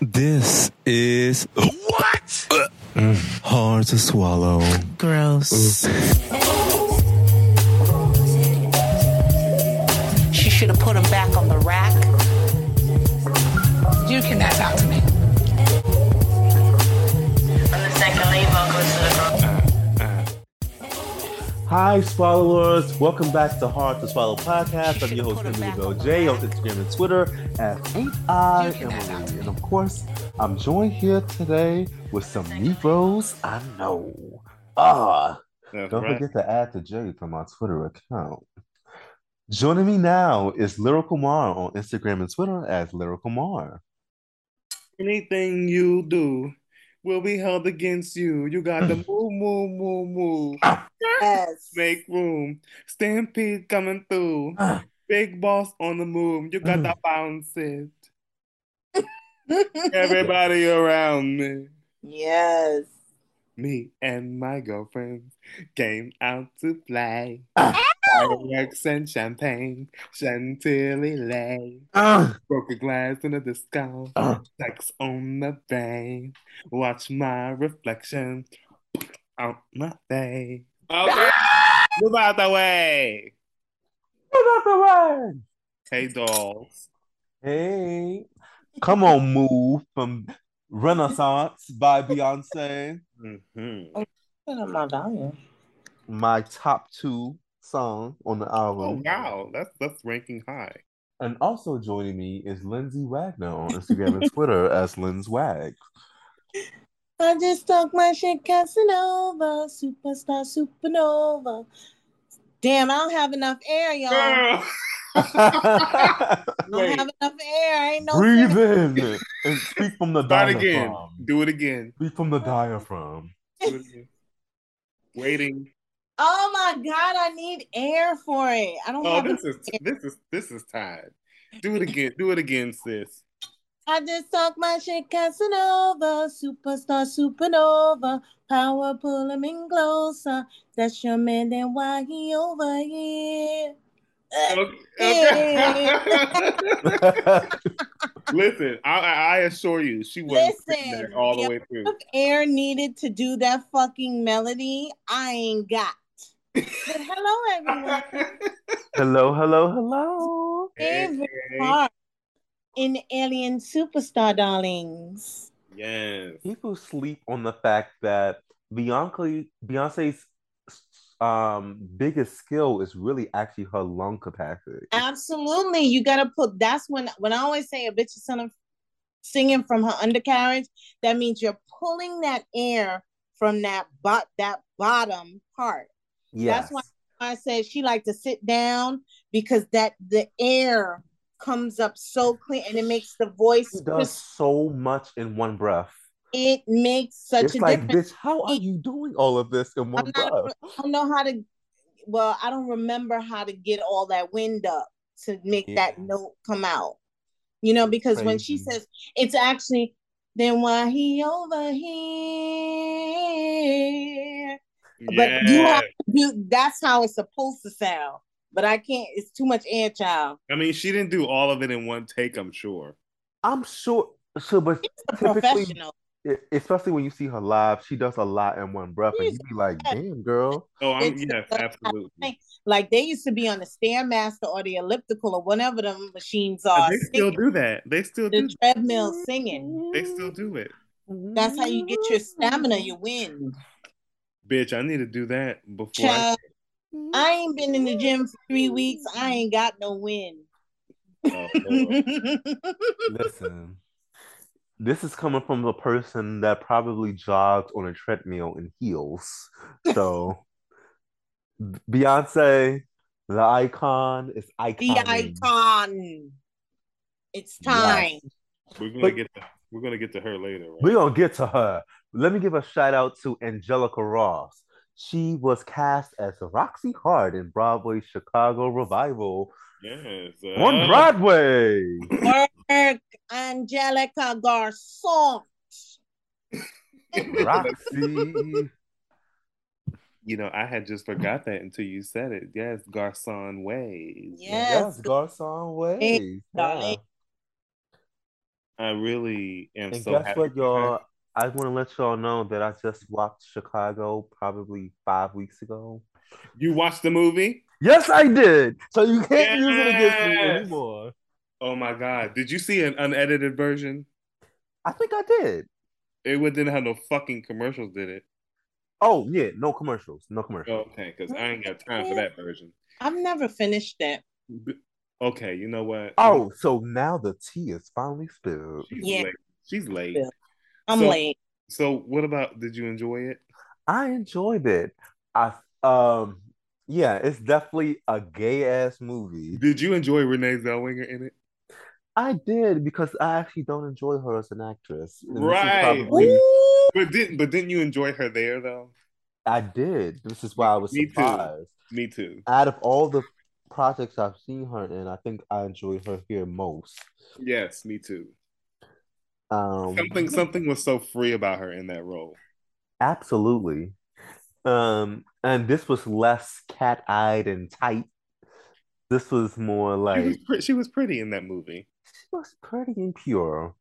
This is What? Uh, hard to swallow. Gross. She should have put him back on the rack. You cannot talk to me. Hi, swallowers. Welcome back to Hard to Swallow podcast. I'm your host, Emery Bell J, on Instagram and Twitter at Ain't I Emily. And of course, I'm joined here today with some Negroes I know. Ah, That's don't right. forget to add the J from my Twitter account. Joining me now is Lyrical Mar on Instagram and Twitter as Lyrical Mar. Anything you do will be held against you. You got the mm. move, move, move, move. Yes. Make room. Stampede coming through. Ah. Big boss on the move. You got mm. to bounce it. Everybody around me. yes. Me and my girlfriends came out to play. Ah. Fireworks and champagne, chantilly lay. Ah, Broke a glass in the disco. ah. Sex on the bay. Watch my reflection out my face. Okay. Move out the way. Get out the way. Hey, dolls. Hey, come on, move from Renaissance by Beyonce. Mm-hmm. Put on my volume. My top two song on the album. Oh, album. wow. That's that's ranking high. And also joining me is Lindsay Wagner on Instagram and Twitter as Lynn's Wag. I just talk my shit, Casanova, superstar, supernova. Damn, I don't have enough air, y'all. Girl. I don't Wait. have enough air. Ain't no Breathe sense. in and speak from the Start again. Do it again. Speak from the diaphragm. Do it again. Waiting. Oh my god, I need air for it. I don't Oh, have this is this is this is tired. Do it again. Do it again, sis. I just talk my shit, Casanova, superstar, supernova, power pull him in closer. That's your man, then why he over here? Okay. okay. Listen, I, I assure you, she there all the yeah. way through. Air needed to do that fucking melody, I ain't got. But hello, everyone. hello, hello, hello. Favorite Hey. part in Alien Superstar, darlings. Yes. People sleep on the fact that Beyonce Beyonce's um biggest skill is really actually her lung capacity. Absolutely, you gotta put. That's when when I always say a bitch is son of singing from her undercarriage. That means you're pulling that air from that bot that bottom part. Yes. That's why I said she like to sit down because that the air comes up so clean and it makes the voice. She does crisp. so much in one breath. It makes such it's a like, difference. bitch, how are you doing all of this in one I'm breath? not, I don't know how to. Well, I don't remember how to get all that wind up to make that note come out. You know, because when she says it's actually then why he over here. But you have to do that's how it's supposed to sound. But I can't. It's too much air, child. I mean, she didn't do all of it in one take, I'm sure. I'm sure. So, but A typically, professional. especially when you see her live, she does a lot in one breath, and you She's- be like, "Damn, girl." Oh, I'm, It's- yes, absolutely. Like they used to be on the stairmaster or the elliptical or whatever the machines are. they still do that. They still do. the treadmill singing. They still do it. That's how you get your stamina, your wind. Bitch, I need to do that before. I, Child, I ain't been in the gym for three weeks. I ain't got no wind. oh, Lord. Listen, this is coming from a person that probably jogged on a treadmill in heels. So, Beyonce, the icon, is icon. the icon. It's time. we're gonna But- get to, we're gonna get to her later. Right? We're gonna get to her. Let me give a shout out to Angelica Ross. She was cast as Roxy Hart in Broadway's Chicago revival Yes. on uh, Broadway. Work, Angelica Garcon. Roxy. You know, I had just forgot that until you said it. Yes, Garcon Ways. Yes. Yes, Garcon Ways. Yeah. I really am And so guess happy. what, y'all? Her. I want to let y'all know that I just watched Chicago probably five weeks ago. You watched the movie? Yes, I did. So you can't use it against me anymore. Oh my god! Did you see an unedited version? I think I did. It would- didn't have no fucking commercials, did it? Oh yeah, no commercials, no commercials. Okay, because I ain't got time for that version. I've never finished it. Okay, you know what? Oh, so now the tea is finally spilled. she's Yeah. late. She's late. Yeah. I'm So- late. So, what about? Did you enjoy it? I enjoyed it. I um yeah, it's definitely a gay ass movie. Did you enjoy Renee Zellweger in it? I did because I actually don't enjoy her as an actress. And this is Right. probably- But didn't but didn't you enjoy her there though? I did. This is why I was Me too. surprised. Me too. Out of all the projects I've seen her in, I think I enjoy her here most. Yes, me too. Um, Something something was so free about her in that role. absolutely. Um, and this was less cat-eyed and tight. This was more She like was, pre- she was pretty in that movie. she was pretty and pure.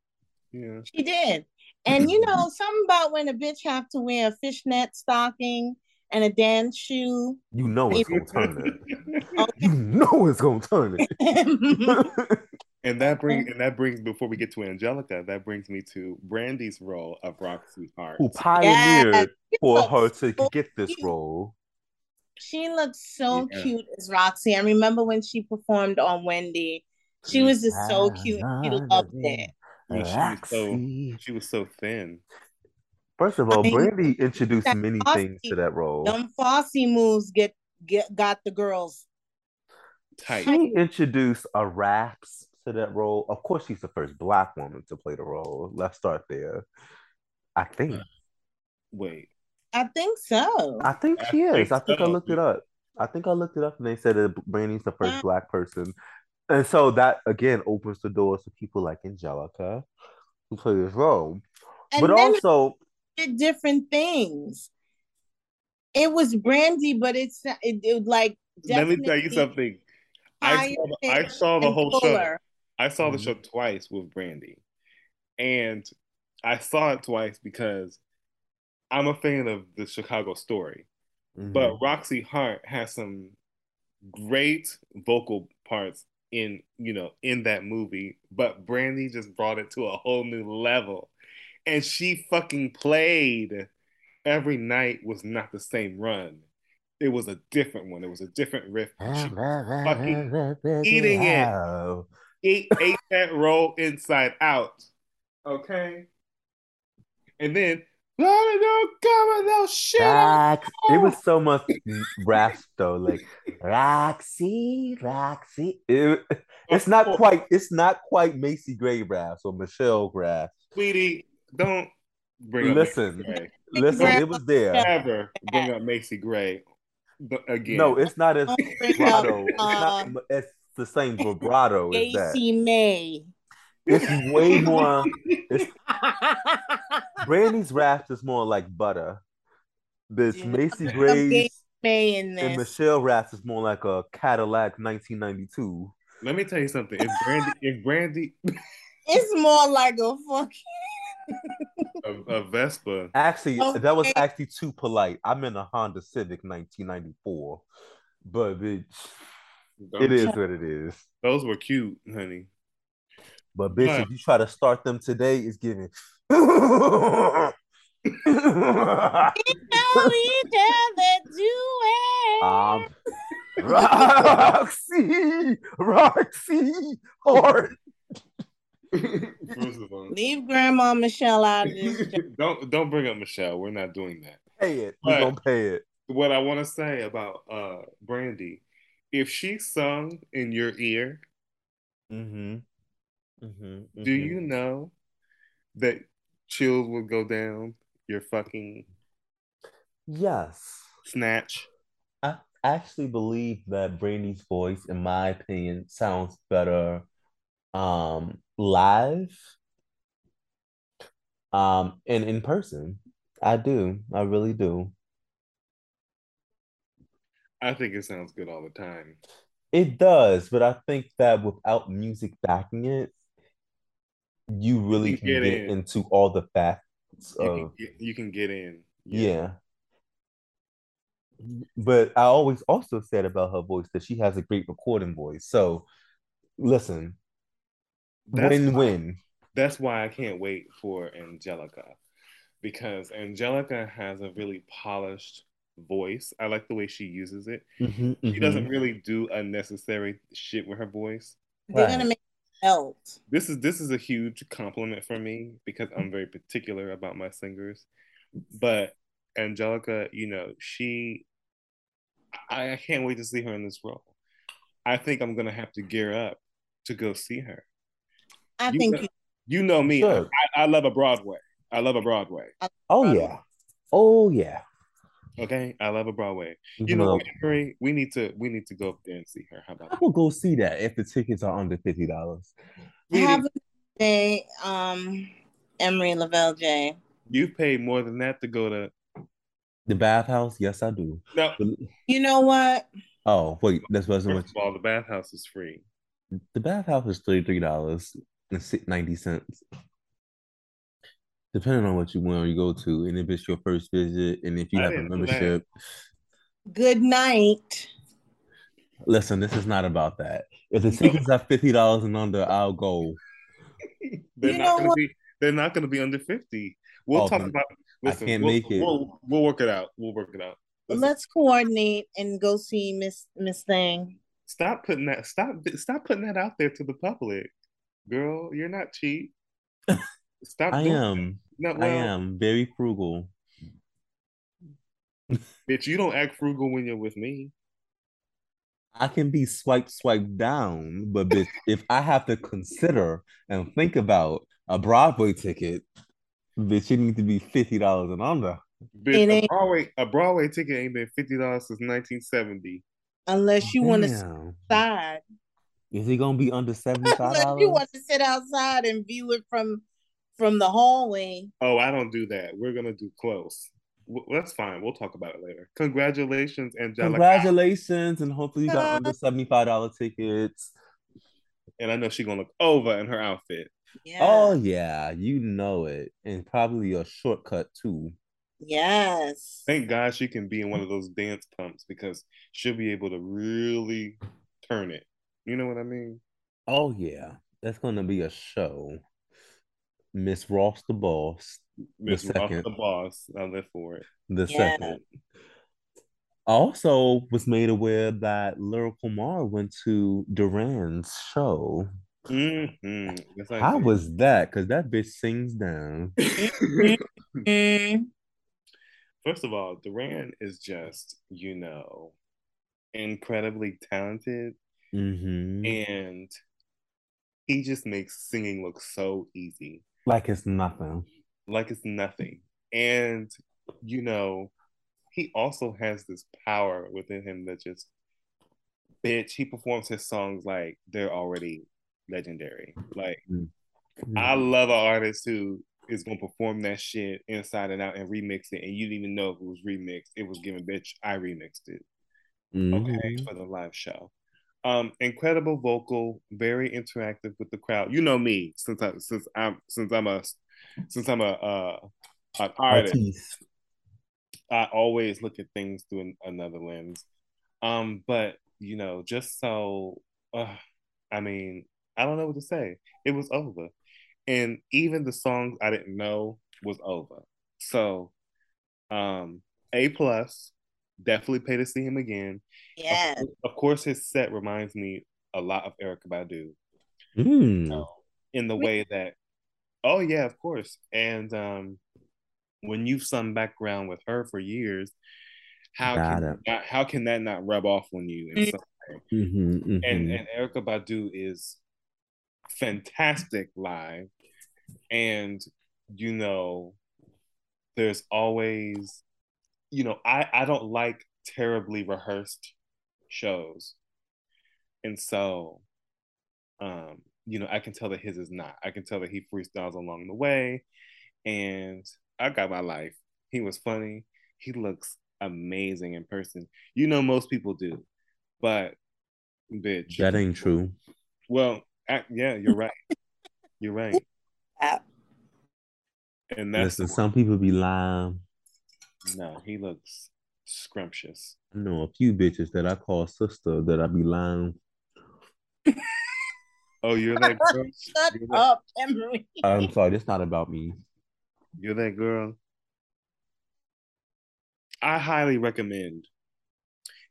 Yeah. she did. And you know, something about when a bitch have to wear a fishnet stocking and a dance shoe. You know it's gonna turn it. Okay. You know it's gonna turn it. and that brings and that brings before we get to Angelica, that brings me to Brandy's role of Roxy Hart. Who pioneered for looks her to so get this cute. role? she looks so Yeah. cute as Roxy. I remember when she performed on Wendy. She was just so cute. She loved it. Yeah, she was so she was so thin. First of all, I mean, Brandy introduced many Fosse- things to that role. Them Fosse moves get get got the girls. Tight. She introduced a raps to that role. Of course, she's the first black woman to play the role. Let's start there. I think. Uh, wait. I think so. I think I she is. think I think I looked it up. I think I looked it up, and they said that Brandy's the first Wow. black person, and so that again opens the doors to people like Angelica, who play this role. and but also, did different things. It was Brandy, but it's it, it like Let me tell you something. I higher saw, the, I saw the and whole show. I saw the Mhm. show twice with Brandy. And I saw it twice because I'm a fan of the Chicago story. Mhm. But Roxy Hart has some great vocal parts in, you know, in that movie. But Brandy just brought it to a whole new level. And she fucking played every night was not the same run. It was a different one. It was a different riff. Fucking eating it. Ate, ate that roll inside out. Okay? And then, "Bloody no coming, no shit. Rox- it was so much rap though, like Roxy, Roxy. It- it's not quite. It's not quite Macy Gray raps or Michelle Graff. Sweetie, don't bring up Listen. Macy Gray. Listen, it was there. Never bring up Macy Gray again. No, it's not as Don't bring up, vibrato. It's uh, not. It's the same vibrato as that. Casey May. It's way more. It's Brandy's raps is more like butter. This Yeah. Macy Some Gray's Casey May in and. Michelle raps is more like a Cadillac 1992. Let me tell you something. If Brandy, if Brandy, It's more like a fucking. a, a Vespa, Actually, that was actually too polite. I'm in a Honda Civic 1994, but bitch, it is what it is. Those were cute, honey. But bitch, Yeah. if you try to start them today, it's giving. you Know each other too well. um, Roxy, Roxy, Hart. First of all, Leave Grandma Michelle out of this. don't don't bring up Michelle. We're not doing that. Pay it. We're gonna pay it. What I want to say about uh Brandy, if she sung in your ear, Mm-hmm. Mm-hmm. do you know that chills would go down your fucking Yes. snatch? I actually believe that Brandy's voice, in my opinion, sounds better um live um and in person. I do. I really do. I think it sounds good all the time. It does, but I think that without music backing it, you really You can get get, in. into all the facts You of can get, you can get in. yeah. But I always also said about her voice that she has a great recording voice. So listen, That's win why- win. That's why I can't wait for Angelica because Angelica has a really polished voice. I like the way she uses it. Mhm, She mhm. doesn't really do unnecessary shit with her voice. They're gonna Right. make it. This is this is a huge compliment for me because I'm very particular about my singers. But Angelica, you know, she I, I can't wait to see her in this role. I think I'm gonna have to gear up to go see her. I You think know- you, You know me. I, I love a Broadway. I love a Broadway. Oh I- yeah. Oh yeah. Okay, I love a Broadway. You You know, know, what, Henry, we need to we need to go up there and see her. How about I that? will go see that if the tickets are under fifty dollars. Sweetie, have a day, um, Emery Lavelle J. you paid more than that to go to. The bathhouse, yes, I do. No, You know what? Oh wait, that's wasn't what first of all, the bathhouse is free. the bathhouse is thirty three dollars ninety cents, depending on what you want you go to, and if it's your first visit, and if you I have a didn't membership. Good night. Listen, this is not about that. If the tickets are fifty dollars and under, I'll go. They're You not gonna what? be. They're not gonna be under fifty. We'll Oh, talk then about. I Listen, can't we'll, make it. We'll, we'll work it out. We'll work it out. Listen, Let's coordinate and go see Miss Miss Thing. stop putting that. Stop. Stop putting that out there to the public, girl. You're not cheap. Stop. I am. that. No, I am very frugal. bitch. You don't act frugal when you're with me. I can be swipe swipe down, but bitch, if I have to consider and think about a Broadway ticket, bitch, it needs to be fifty dollars and under. It Bitch, a Broadway a Broadway ticket ain't been fifty dollars since 1970. Unless you oh, want to sit Damn. outside. Is it gonna be under seventy five Unless you want to sit outside and view it from from the hallway. Oh, I don't do that. We're gonna do close. W- that's fine. We'll talk about it later. Congratulations, Angelica. Congratulations, and hopefully you got under seventy five dollar tickets. And I know she's gonna look over in her outfit. Yeah. Oh yeah, you know it, and probably a shortcut too. yes. Thank God she can be in one of those dance pumps because she'll be able to really turn it. You know what I mean? Oh yeah, that's gonna be a show. Miss Ross the boss, Miss Ross second. the boss. I live for it. the Yeah. second. Also was made aware that Lyrical Mar went to Durand's show. hmm Yes, I How did. was that? Because that bitch sings down. First of all, Duran is just, you know, incredibly talented hmm and he just makes singing look so easy. Like it's nothing. like it's nothing. And you know, he also has this power within him that just bitch, he performs his songs like they're already legendary. Like I love an artist who is gonna perform that shit inside and out and remix it, and you didn't even know if it was remixed. It was given, bitch. I remixed it. Okay, Mhm. for the live show. Um, incredible vocal, very interactive with the crowd. You know me since I since I'm since I'm a since I'm a uh an artist. Artiste. I always look at things through an, another lens. Um, but you know, just so, uh, I mean, I don't know what to say. It was over, and even the songs I didn't know was over. So, um, a plus. Definitely pay to see him again. Yeah. Of, of course, his set reminds me a lot of Erykah Badu Mm. in the way that oh yeah of course and um when you've sung background with her for years how Got can it. not, how can that not rub off on you in some way? Mhm, mhm. and and Erykah Badu is fantastic live and you know there's always you know I I don't like terribly rehearsed shows. And so um you know I can tell that his is not. I can tell that he freestyles along the way. And I got my life. He was funny. He looks amazing in person. You know most people do. But bitch. That ain't true. well, I, yeah, you're right. You're right. And that's Listen, some people be lying. No, he looks scrumptious. I know a few bitches that I call sister that I be lying. Oh, you're that girl. Shut You're that, up, Emery. Uh, I'm sorry, it's not about me. you're that girl. I highly recommend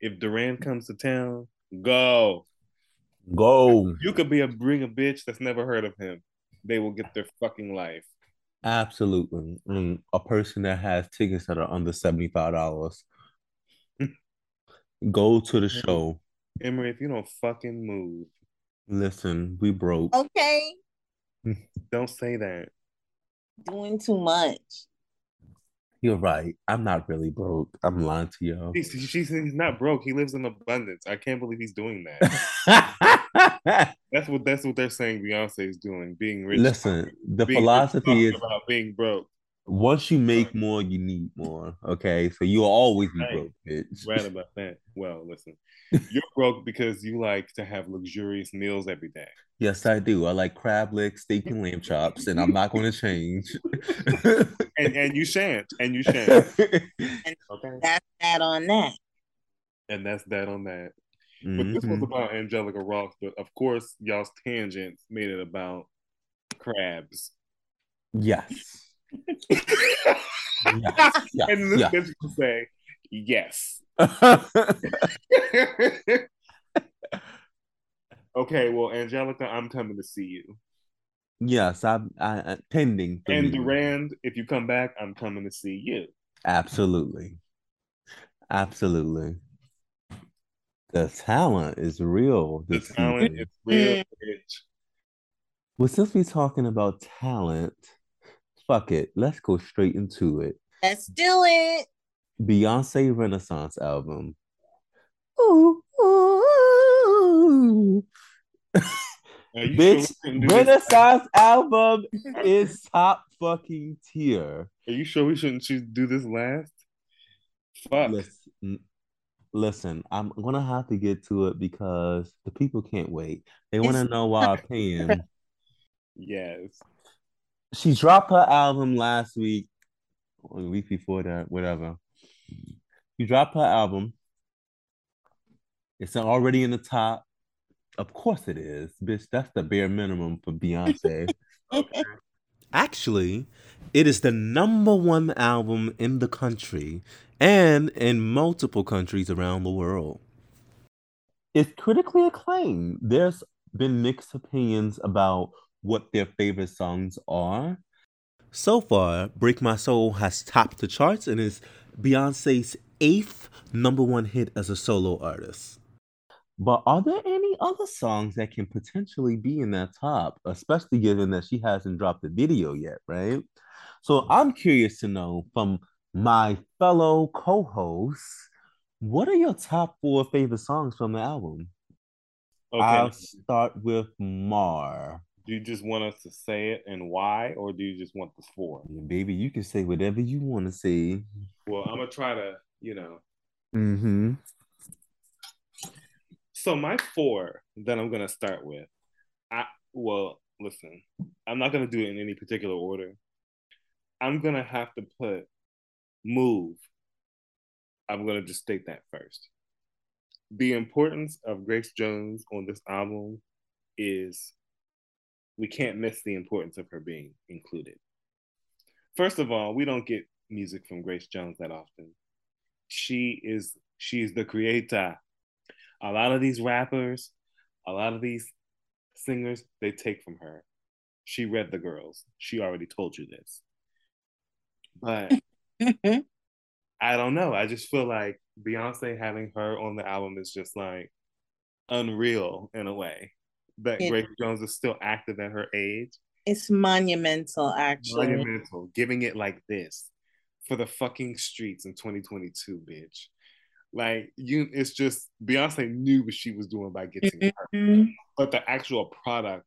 if Durand comes to town, go. Go. You could be a bring a bitch that's never heard of him. They will get their fucking life. Absolutely. Mm, a person that has tickets that are under $75. Go to the show. Emery, if you don't fucking move, Listen, we broke. Okay, don't say that. doing too much. You're right. I'm not really broke. I'm lying to y'all. He's, he's, he's not broke. He lives in abundance. I can't believe he's doing that. That's what that's what they're saying Beyonce is doing, being rich. Listen, the Being philosophy is about being broke. Once you make more, you need more. Okay. So you'll always be Right. broke, bitch. Right about that. Well, listen, you're broke because you like to have luxurious meals every day. Yes, I do. I like crab legs, steak, and lamb chops, and I'm not going to change. And and you shan't. And you shan't. Okay. That's that on that. And that's that on that. But this was Mhm. about Angelica Ross, but of course, y'all's tangents made it about crabs. Yes. Yes. Yes. and this yes. bitch will say, yes. okay, well, Angelica, I'm coming to see you. yes, I'm I, I- pending. And. Durand, if you come back, I'm coming to see you. Absolutely. Absolutely. The talent is real. The talent season. is real rich. Well, since we're talking about talent, fuck it. Let's go straight into it. Let's do it. Beyonce Renaissance album. Ooh, ooh. Are Bitch, sure we this? Renaissance album is top fucking tier. Are you sure we shouldn't do this last? Fuck. Listen, listen, I'm gonna have to get to it because the people can't wait. They want to It's- know our opinion. Yes. She dropped her album last week, or the week before that, whatever. She dropped her album. It's already in the top. Of course it is, bitch. That's the bare minimum for Beyonce. Actually, it is the number one album in the country and in multiple countries around the world. It's critically acclaimed. There's been mixed opinions about what their favorite songs are. So far, Break My Soul has topped the charts and is Beyonce's eighth number one hit as a solo artist. But are there any other songs that can potentially be in that top, especially given that she hasn't dropped the video yet, right? So I'm curious to know from my fellow co hosts, what are your top four favorite songs from the album? Okay. I'll start with Mar. Do you just want us to say it and why, or do you just want the four? Baby, you can say whatever you want to say. Well, I'm gonna try to, you know. Mm-hmm. So my four that I'm gonna start with, I well, listen, I'm not gonna do it in any particular order. I'm gonna have to put move. I'm gonna just state that first. The importance of Grace Jones on this album is we can't miss the importance of her being included. First of all, we don't get music from Grace Jones that often. She is she's the creator. A lot of these rappers, a lot of these singers, they take from her. She read the girls. She already told you this. But I don't know. I just feel like Beyonce having her on the album is just like unreal in a way. That It- Grace Jones is still active at her age. It's monumental, actually. Monumental. Giving it like this for the fucking streets in 2022, bitch. Like you it's just Beyonce knew what she was doing by getting her. Mhm. But the actual product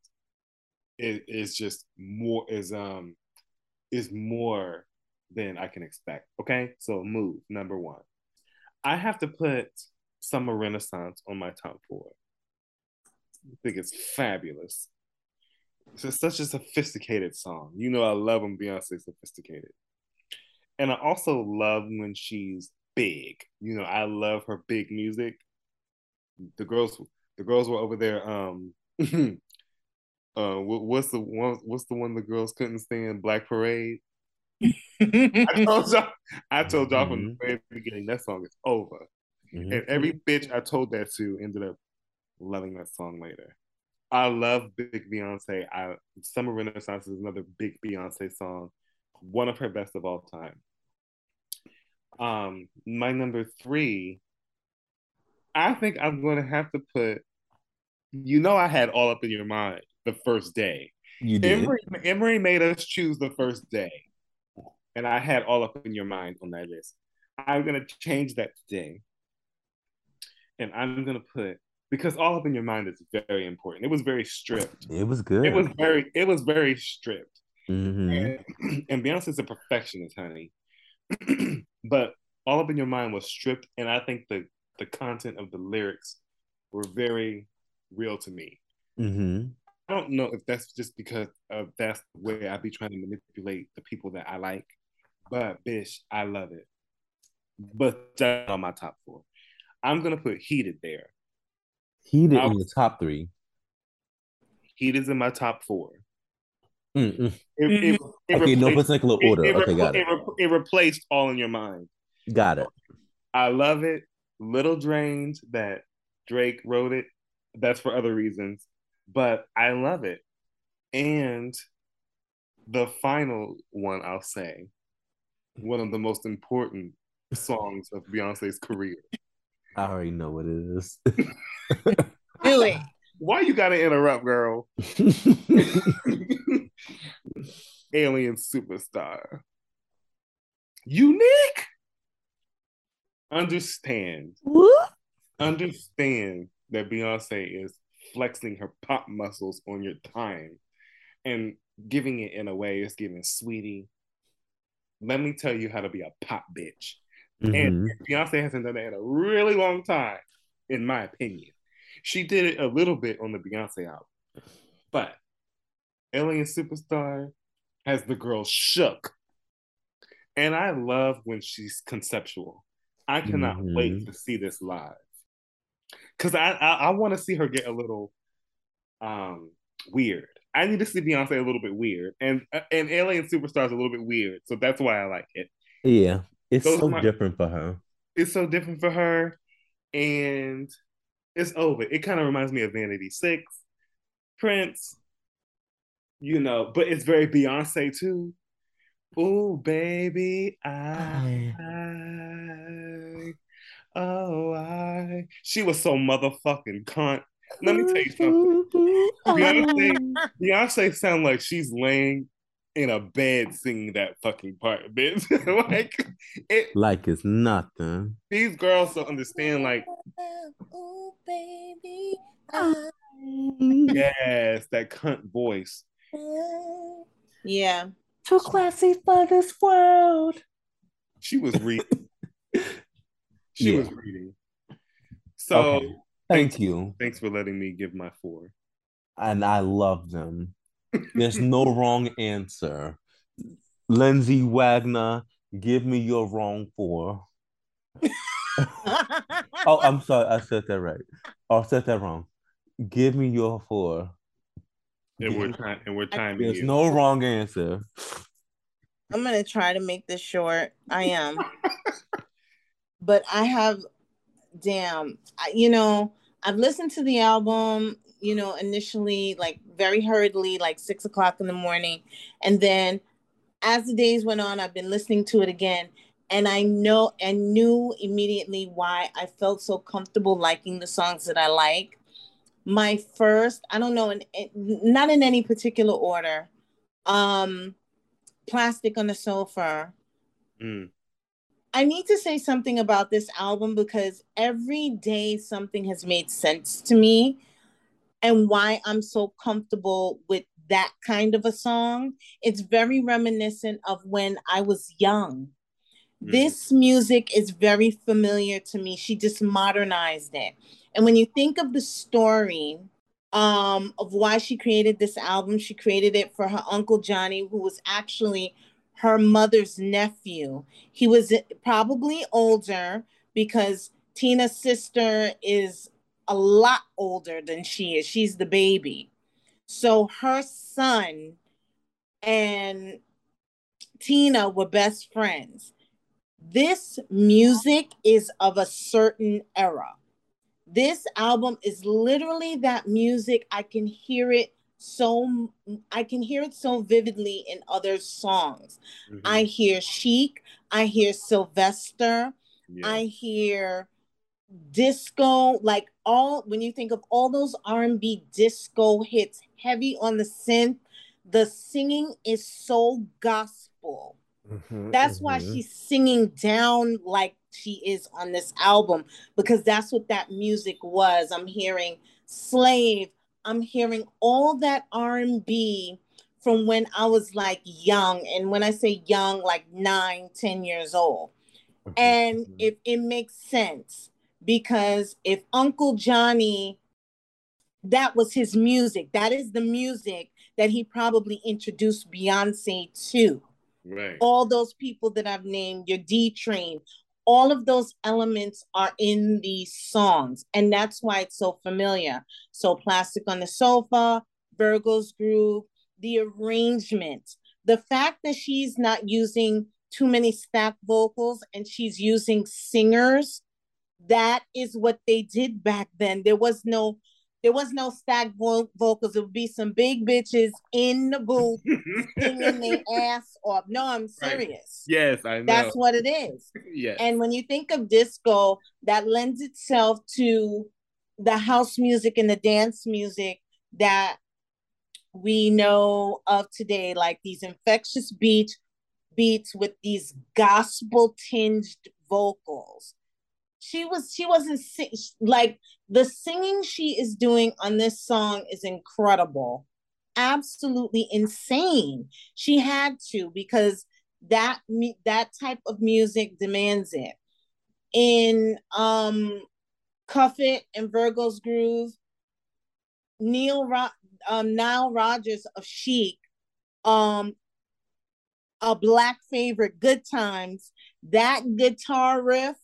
is, is just more is um is more than I can expect. Okay, so move number one. I have to put Summer Renaissance on my top four. I think it's fabulous. It's such a sophisticated song. You know, I love when Beyonce's sophisticated. And I also love when she's big. You know, I love her big music. The girls, the girls were over there. Um, uh, what's the one? What's the one the girls couldn't stand? Black Parade. I told y'all, I told y'all from the very beginning that song is over. Mhm. And every bitch I told that to ended up loving that song later. I love Big Beyonce. I Summer Renaissance is another big Beyonce song, one of her best of all time. Um, my number three, I think I'm gonna have to put. You know, I had all up in your mind the first day. You did. Emery, Emery made us choose the first day, and I had all up in your mind on that list. I'm gonna change that today, and I'm gonna put because all up in your mind is very important. It was very stripped. It was good. It was very, it was very stripped. Mhm. And, and Beyonce's a perfectionist, honey. but all up in your mind was stripped, and I think the the content of the lyrics were very real to me. Mm-hmm. I don't know if that's just because of that's the way I be trying to manipulate the people that I like, but bitch, I love it. But that's on my top four. I'm gonna put heated there. Heated I in the top three. Heat is in my top four. It, it, it Okay, no particular order. Okay, got it. it it replaced all in your mind. Got it. I love it. Little drained that Drake wrote it. That's for other reasons, but I love it. And the final one, I'll say, one of the most important songs of Beyonce's career. I already know what it is. Do it. Why you gotta interrupt, girl? Alien superstar. Unique. Understand. understand that Beyonce is flexing her pop muscles on your time and giving it in a way it's giving sweetie. Let me tell you how to be a pop bitch. Mhm. And Beyonce hasn't done that in a really long time, in my opinion. She did it a little bit on the Beyonce album, but Alien Superstar has the girl shook. And I love when she's conceptual. I cannot Mhm. wait to see this live. Cause I I, I want to see her get a little um weird. I need to see Beyonce a little bit weird, and and Alien Superstar is a little bit weird, so that's why I like it. Yeah, it's so my- different for her. It's so different for her, and it's over. It kind of reminds me of Vanity Six, Prince, you know, but it's very Beyonce too. Ooh, baby, I, I, oh, I. She was so motherfucking cunt. Let me tell you something. Beyonce, Beyonce sound like she's laying in a bed singing that fucking part, bitch. like it, Like it's nothing. these girls don't understand. Like, Ooh, baby. Ah. yes, that cunt voice. Yeah. Too classy for this world. She was reading. she Yeah. was reading. So Okay. Thank you. thanks for letting me give my four. And I love them. There's no wrong answer. Lindsay Wagner, give me your wrong four. Oh, I'm sorry, I said that right. Oh, I said that wrong. Give me your four. And we're trying and we're timing There's you. no wrong answer. I'm gonna try to make this short. I am, but I have, damn, I, you know, I've listened to the album, you know, initially like very hurriedly, like six o'clock in the morning, and then as the days went on, I've been listening to it again, and I know and knew immediately why I felt so comfortable liking the songs that I like. My first, I don't know, in, in not in any particular order. Um, plastic on the sofa. Mm. I need to say something about this album because every day something has made sense to me and why I'm so comfortable with that kind of a song. It's very reminiscent of when I was young. Mm. This music is very familiar to me. She just modernized it. And when you think of the story um, of why she created this album. She created it for her uncle Johnny, who was actually her mother's nephew. He was probably older because Tina's sister is a lot older than she is. She's the baby. So her son and Tina were best friends. This music is of a certain era. This album is literally that music. I can hear it so I can hear it so vividly in other songs. Mm-hmm. I hear Chic, I hear Sylvester, yeah. I hear disco like all when you think of all those R&B disco hits heavy on the synth the singing is so gospel mm-hmm, that's mm-hmm. why she's singing down like she is on this album because that's what that music was i'm hearing slave i'm hearing all that r&b from when i was like young and when i say young like nine ten years old mm-hmm. and if it makes sense because if uncle johnny that was his music that is the music that he probably introduced beyonce to Right. All those people that I've named, your D Train, all of those elements are in these songs. And that's why it's so familiar. So, Plastic on the Sofa, Virgo's Groove, the arrangement, the fact that she's not using too many stack vocals and she's using singers, that is what they did back then. There was no there was no stack vo- vocals. It would be some big bitches in the booth singing their ass off. No, I'm serious. Right. Yes, I know. That's what it is. yes. And when you think of disco, that lends itself to the house music and the dance music that we know of today, like these infectious beats, beats with these gospel tinged vocals she was she wasn't like the singing she is doing on this song is incredible. Absolutely insane. She had to because that that type of music demands it. In um cuff it and virgo's groove neil Ro- um nile rodgers of chic um a black favorite good times that guitar riff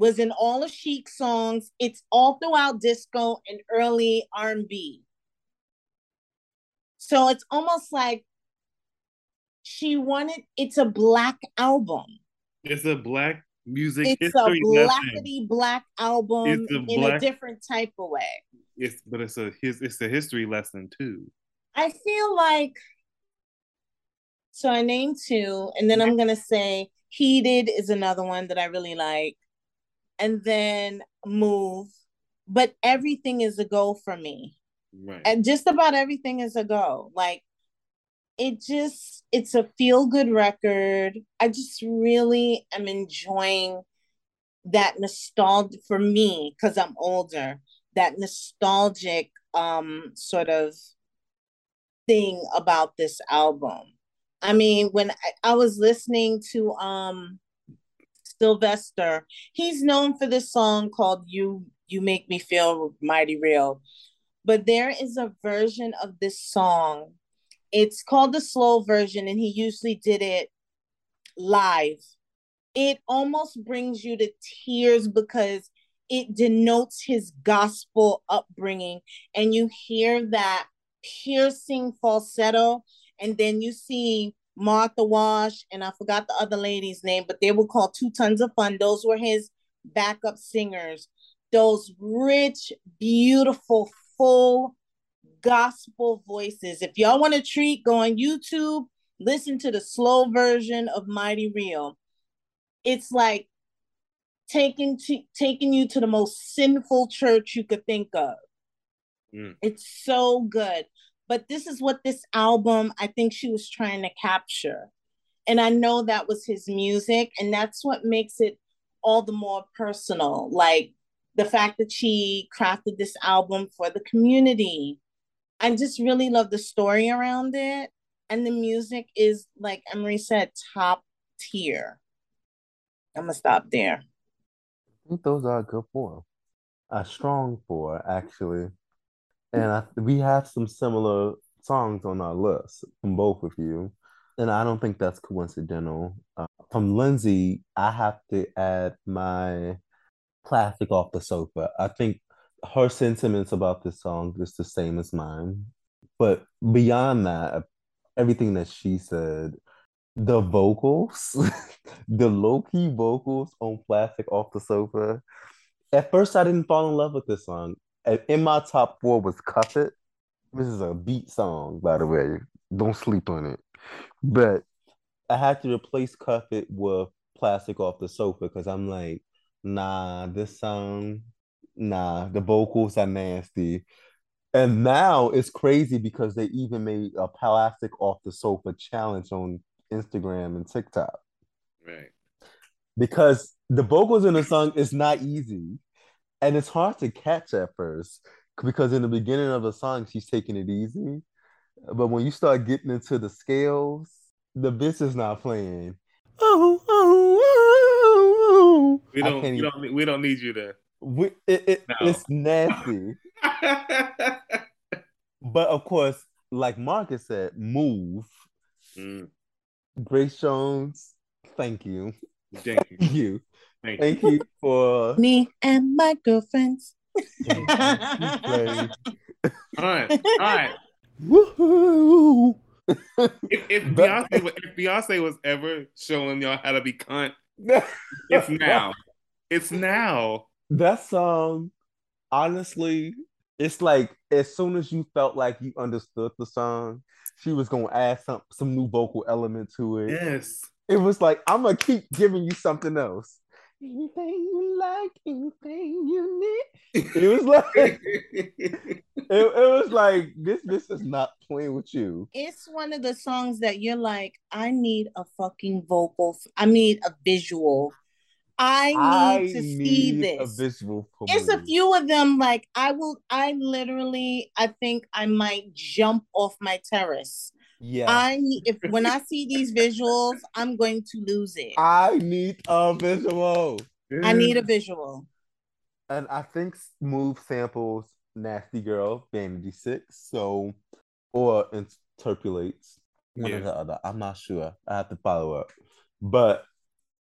was in all of Chic songs. It's all throughout disco and early R&B. So it's almost like she wanted it's a black album. It's a black music it's a blackety black album a in black, a different type of way. It's but it's a his it's a history lesson too. I feel like so I named two, and then I'm mm-hmm. gonna say Heated is another one that I really like and then move. But everything is a go for me. Right. And just about everything is a go. Like it just it's a feel good record. I just really am enjoying that nostalgia for me because I'm older. That nostalgic um sort of thing about this album. I mean, when I, I was listening to um Sylvester. He's known for this song called You You Make Me Feel Mighty Real. But there is a version of this song. It's called the slow version, and he usually did it live. It almost brings you to tears because it denotes his gospel upbringing, and you hear that piercing falsetto, and then you see Martha Wash, and I forgot the other lady's name, but they were called Two Tons of Fun. Those were his backup singers. Those rich, beautiful, full gospel voices. If y'all want to treat, go on YouTube, listen to the slow version of Mighty Real. It's like taking to taking you to the most sinful church you could think of. Mm. It's so good but this is what this album i think she was trying to capture. And i know that was his music and that's what makes it all the more personal. Like the fact that she crafted this album for the community. I just really love the story around it and the music is like emery said top tier. I'm gonna stop there. I think those are a good four. A strong four actually and I, we have some similar songs on our list from both of you, and I don't think that's coincidental. Uh, from Lindsay, I have to add my plastic off the sofa. I think her sentiments about this song is the same as mine, but beyond that, everything that she said, the vocals, the low key vocals on Plastic Off the Sofa. At first, I didn't fall in love with this song. In my top four was Cuff It. This is a beat song, by the way. Don't sleep on it. But I had to replace Cuff It with Plastic Off the Sofa because I'm like, nah, this song, nah, the vocals are nasty. And now it's crazy because they even made a plastic off the sofa challenge on Instagram and TikTok. Right. Because the vocals in the song is not easy. And it's hard to catch at first because in the beginning of the song, she's taking it easy. But when you start getting into the scales, the bitch is not playing. Oh, oh, oh, we don't. We don't. We don't need you to. We, it, it, no. It's nasty. but of course, like Marcus said, move. Mm. Grace Jones, thank you. Thank you. Thank, thank you. for me and my girlfriends. all right. All right. Woohoo! if, if Beyonce if Beyonce was ever showing y'all how to be cunt, it's now. It's now. That song, honestly, it's like as soon as you felt like you understood the song, she was gonna add some some new vocal element to it. Yes. It was like I'm gonna keep giving you something else. Anything you like, anything you need. It was like it, it was like this this is not playing with you. It's one of the songs that you're like, I need a fucking vocal. I need a visual I need I to need see this. A visual it's me. a few of them. Like I will. I literally. I think I might jump off my terrace. Yeah. I need. If when I see these visuals, I'm going to lose it. I need a visual. I need a visual. And I think Smooth samples Nasty Girl, Vanity Six, so or interpolates one yeah. or the other. I'm not sure. I have to follow up. But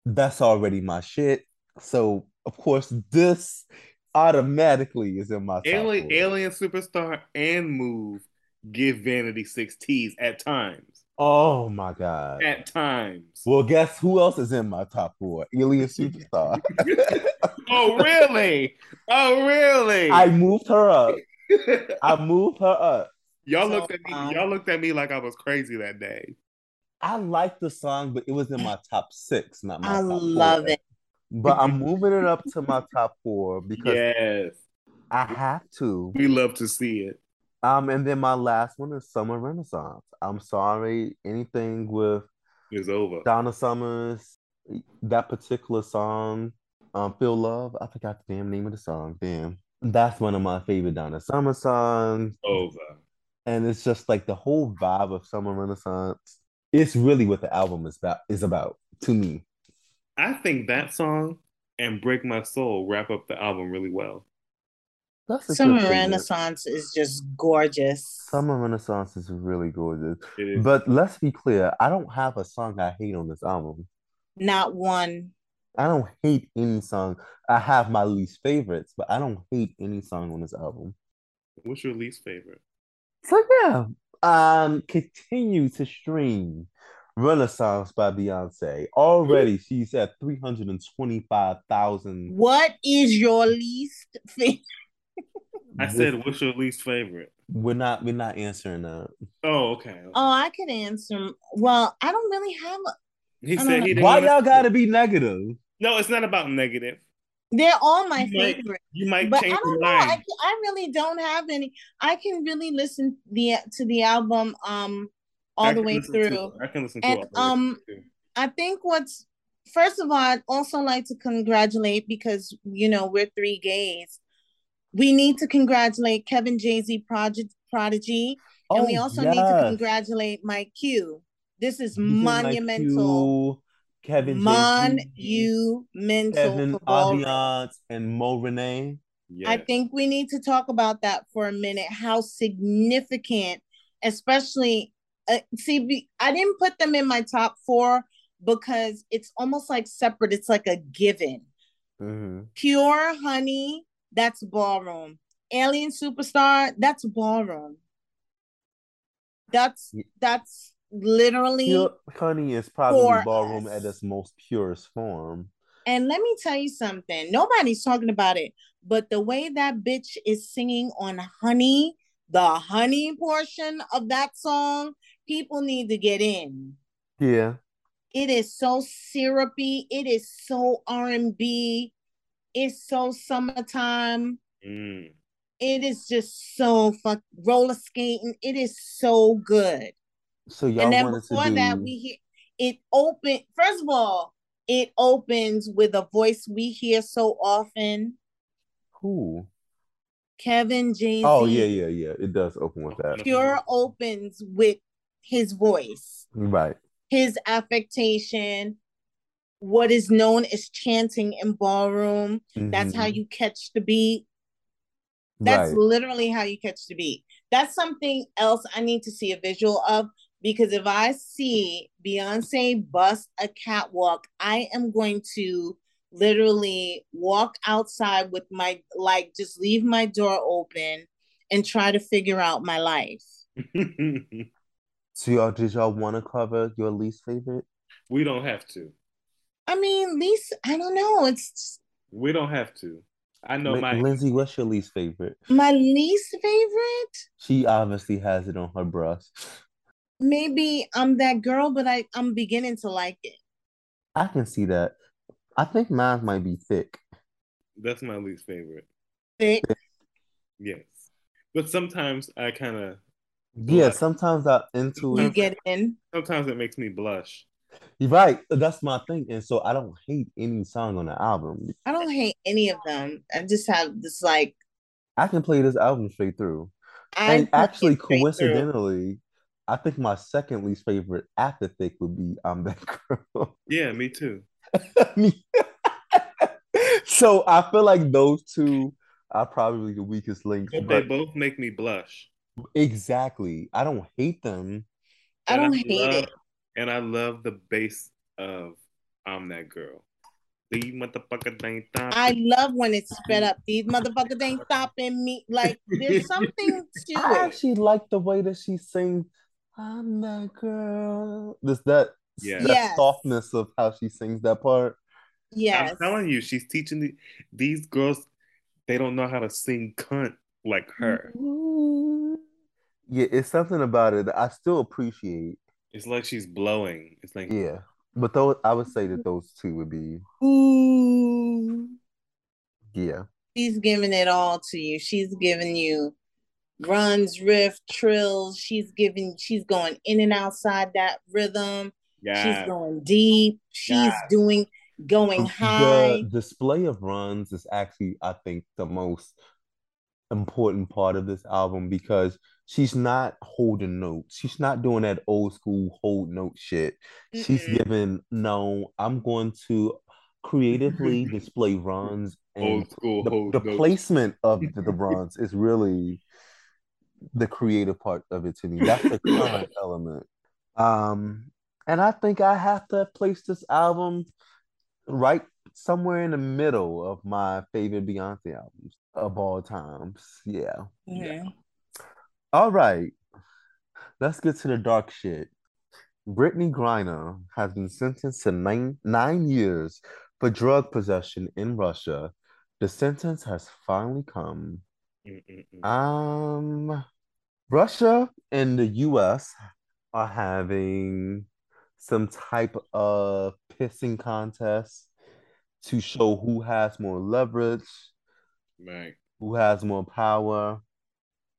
that's already my shit. So of course this automatically is in my Alien, Alien Superstar and Move give Vanity Six T's at times. Oh my god. At times. Well, guess who else is in my top four? Alien Superstar. oh really? Oh really? I moved her up. I moved her up. Y'all so, looked at me. Um, y'all looked at me like I was crazy that day. I like the song, but it was in my top six, not my. I love four. it. But I'm moving it up to my top four because yes, I have to. We love to see it. Um, and then my last one is Summer Renaissance. I'm sorry, anything with is over. Donna Summers, that particular song, um, Feel Love. I forgot the damn name of the song. Damn, that's one of my favorite Donna Summer songs. Over. And it's just like the whole vibe of Summer Renaissance it's really what the album is about is about to me. I think that song and Break My Soul wrap up the album really well. Summer Renaissance is just gorgeous. Summer Renaissance is really gorgeous. But let's be clear, I don't have a song I hate on this album. Not one. I don't hate any song. I have my least favorites, but I don't hate any song on this album. What's your least favorite? So yeah, um, continue to stream Renaissance by Beyonce. Already, she's at 325,000. What is your least favorite? I said, what's your least favorite? We're not we're not answering that. Oh, okay. okay. Oh, I could answer. Well, I don't really have a he said he Why y'all gotta be negative? No, it's not about negative. They're all my you favorite. Might, you might but change I don't know. I, I really don't have any. I can really listen the to the album um all the way through. To, I can listen to and, um I think what's first of all, I'd also like to congratulate because you know we're three gays. We need to congratulate Kevin JZ Project Prodigy, oh, and we oh, also yes. need to congratulate Mike Q. This is monumental. Kevin Monumental Kevin Aviance and Moi Renee. Yeah. I think we need to talk about that for a minute. How significant, especially, uh, see, I didn't put them in my top four because it's almost like separate. It's like a given. hmm Pure Honey, that's ballroom. Alien Superstar, that's ballroom. That's that's literally. Pure Honey is probably ballroom us. at its most purest form. And let me tell you something. Nobody's talking about it, but the way that bitch is singing on Honey, the honey portion of that song, people need to get in. Yeah. It is so syrupy. It is so R&B. It's so summertime. Mm. It is just so fuck roller skating. It is so good. So y'all and then wanted to before do that, we hear it open. First of all, it opens with a voice we hear so often. who? Kevin James. Oh yeah, yeah, yeah. It does open with that. Pure opens with his voice, Right. his affectation, what is known as chanting in ballroom. That's how Mhm. you catch the beat. That's right. literally how you catch the beat. That's something else I need to see a visual of because if I see Beyonce bust a catwalk, I am going to literally walk outside with my like just leave my door open and try to figure out my life. So y'all did y'all want to cover your least favorite? we don't have to. I mean, least I don't know. It's We don't have to. I know Lin- my Lindsay, what's your least favorite? my least favorite. She obviously has it on her breast. Maybe I'm that girl, but I I'm beginning to like it. I can see that. I think mine might be thick. that's my least favorite. Thick. Yes. But sometimes I kind of Yeah, sometimes I'm into it. You get in. sometimes it makes me blush. You're right. That's my thing. And so I don't hate any song on the album. I don't hate any of them. I just have this like I can play this album straight through. I And actually, it straight through. coincidentally, I think my second least favorite after Thick would be I'm That Girl. Yeah, me too. so I feel like those two are probably the weakest links. But But they both make me blush. exactly. I don't hate them. I don't hate love, it. And I love the bass of I'm That Girl. These motherfuckers ain't stopping. I love when it's sped up. These motherfuckers ain't stopping me. Like there's something to I it. actually like the way that she sings I'm that girl. This that Yeah. that Yes. softness of how she sings that part. Yes. I'm telling you, she's teaching the, these girls, they don't know how to sing cunt like her. Yeah, it's something about it that I still appreciate. It's like she's blowing. It's like, Yeah. But those I would say that those two would be Ooh. yeah. She's giving it all to you. She's giving you runs, riff, trills. She's giving she's going in and outside that rhythm. yeah. She's going deep. She's Yes. doing going high. The display of runs is actually, I think, the most important part of this album because she's not holding notes. She's not doing that old school hold note shit. She's Mm-mm. giving, no, I'm going to creatively display runs and Old school the, hold the notes. placement of the, the runs is really the creative part of it to me. That's the current element. Um, and I think I have to place this album right somewhere in the middle of my favorite Beyonce albums of all times. Yeah. Mhm. All right. Let's get to the dark shit. Brittney Griner has been sentenced to nine, nine years for drug possession in Russia. The sentence has finally come. Mm-mm-mm. Um, Russia and the US are having some type of pissing contest to show who has more leverage, Right. who has more power.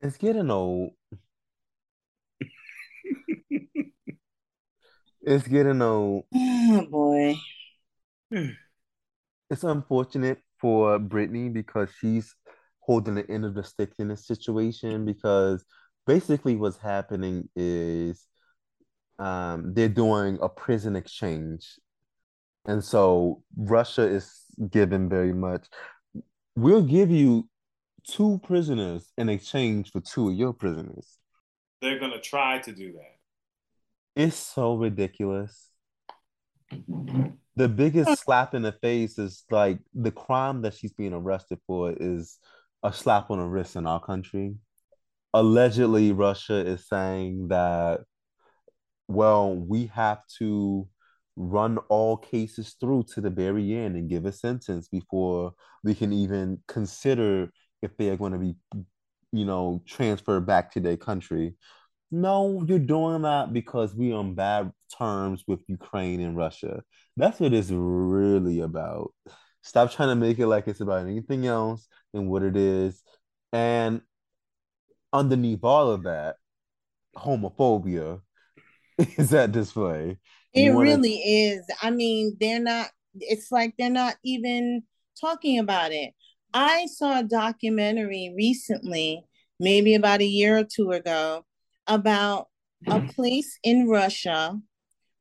It's getting old. It's getting old. Oh boy. It's unfortunate for Brittney because she's holding the end of the stick in this situation because basically what's happening is um, they're doing a prison exchange. And so Russia is giving very much. We'll give you two prisoners in exchange for two of your prisoners. They're gonna try to do that. It's so ridiculous. The biggest slap in the face is like the crime that she's being arrested for is a slap on the wrist in our country. Allegedly, Russia is saying that, well, we have to run all cases through to the very end and give a sentence before we can even consider if they are going to be, you know, transferred back to their country. No, you're doing that because we're on bad terms with Ukraine and Russia. That's what it's really about. Stop trying to make it like it's about anything else than what it is. And underneath all of that, homophobia is at display. It wanna- really is. I mean, they're not, it's like they're not even talking about it. I saw a documentary recently, maybe about a year or two ago, about a place in Russia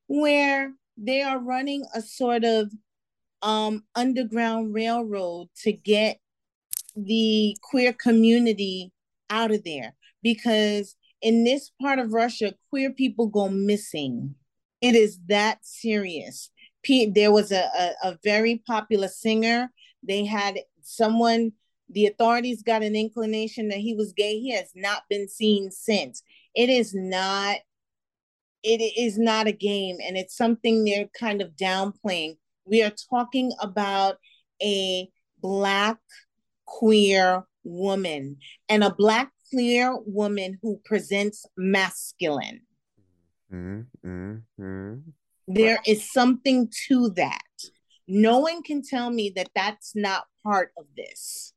where they are running a sort of um, underground railroad to get the queer community out of there because in this part of Russia, queer people go missing. It is that serious. There was a, a, a very popular singer. They had someone, the authorities got an inclination that he was gay. He has not been seen since. It is not, it is not a game, and it's something they're kind of downplaying. We are talking about a black queer woman and a black queer woman who presents masculine. Mm, mm, mm. There is something to that. No one can tell me that that's not part of this.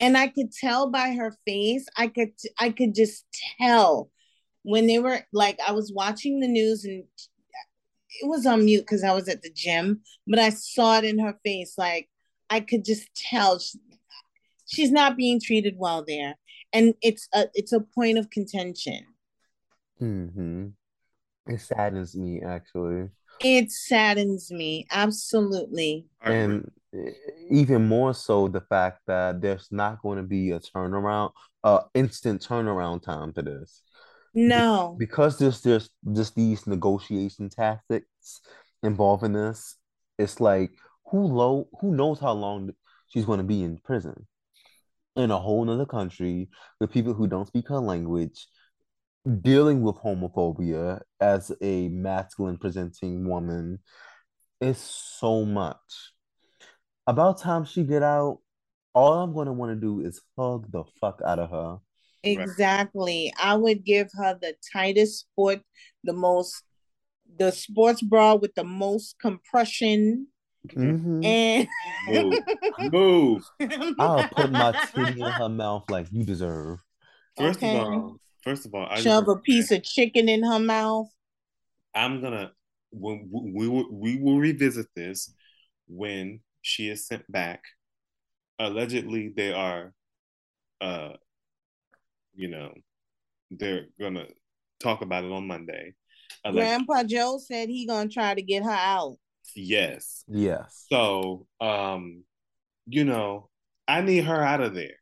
And I could tell by her face, I could I could just tell when they were like I was watching the news and it was on mute because I was at the gym, but I saw it in her face like I could just tell she, she's not being treated well there. And it's a it's a point of contention. hmm It saddens me actually. It saddens me absolutely. And even more so the fact that there's not going to be a turnaround, uh, instant turnaround time to this. No. Because there's there's just these negotiation tactics involving this. It's like who low who knows how long she's going to be in prison in a whole nother country with people who don't speak her language, dealing with homophobia as a masculine presenting woman is so much. About time she get out, all I'm gonna want to do is hug the fuck out of her. Exactly. I would give her the tightest sport, the most the sports bra with the most compression Mhm. and Move. Move. I'll put my titty in her mouth like you deserve. First Okay. of all, first of all, I shove a piece of chicken in her mouth. I'm gonna when we will we will revisit this when she is sent back. Allegedly, they are, uh, you know, they're gonna talk about it on Monday. Alleg- Grandpa Joe said he gonna try to get her out. yes. Yes. So, um, you know, I need her out of there.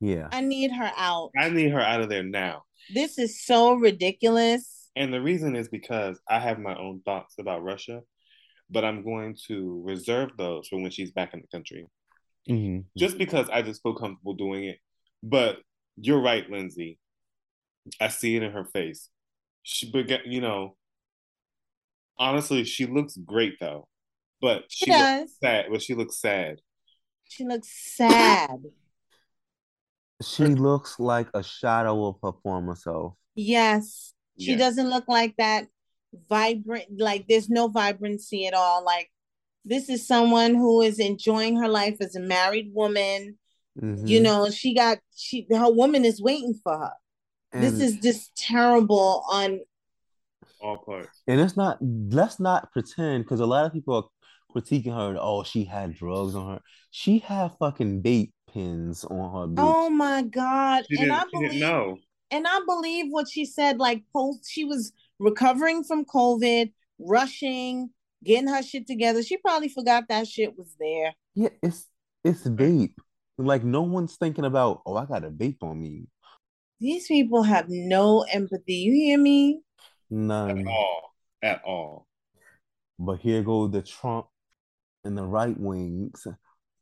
Yeah. I need her out. I need her out of there now. This is so ridiculous. And the reason is because I have my own thoughts about Russia, but I'm going to reserve those for when she's back in the country. Mhm. Just because I just feel comfortable doing it. But you're right, Lindsay. I see it in her face. She but you know, honestly, she looks great though. But she She looks does. sad. But she looks sad. She looks sad. She looks like a shadow of her former self. Yes. She Yes. doesn't look like that vibrant, like there's no vibrancy at all. Like this is someone who is enjoying her life as a married woman. You Mhm. know, she got she her woman is waiting for her. this is just terrible on All parts. And it's not, let's not pretend, because a lot of people are critiquing her, oh, she had drugs on her. She had fucking vape pens on her. bitch. oh my god. She and didn't, I didn't believe know. and I believe what she said, like post she was recovering from COVID, rushing, getting her shit together. She probably forgot that shit was there. Yeah, it's it's vape. Like no one's thinking about, oh, I got a vape on me. These people have no empathy. You hear me? None. At all. At all. But here go the Trump and the right wings.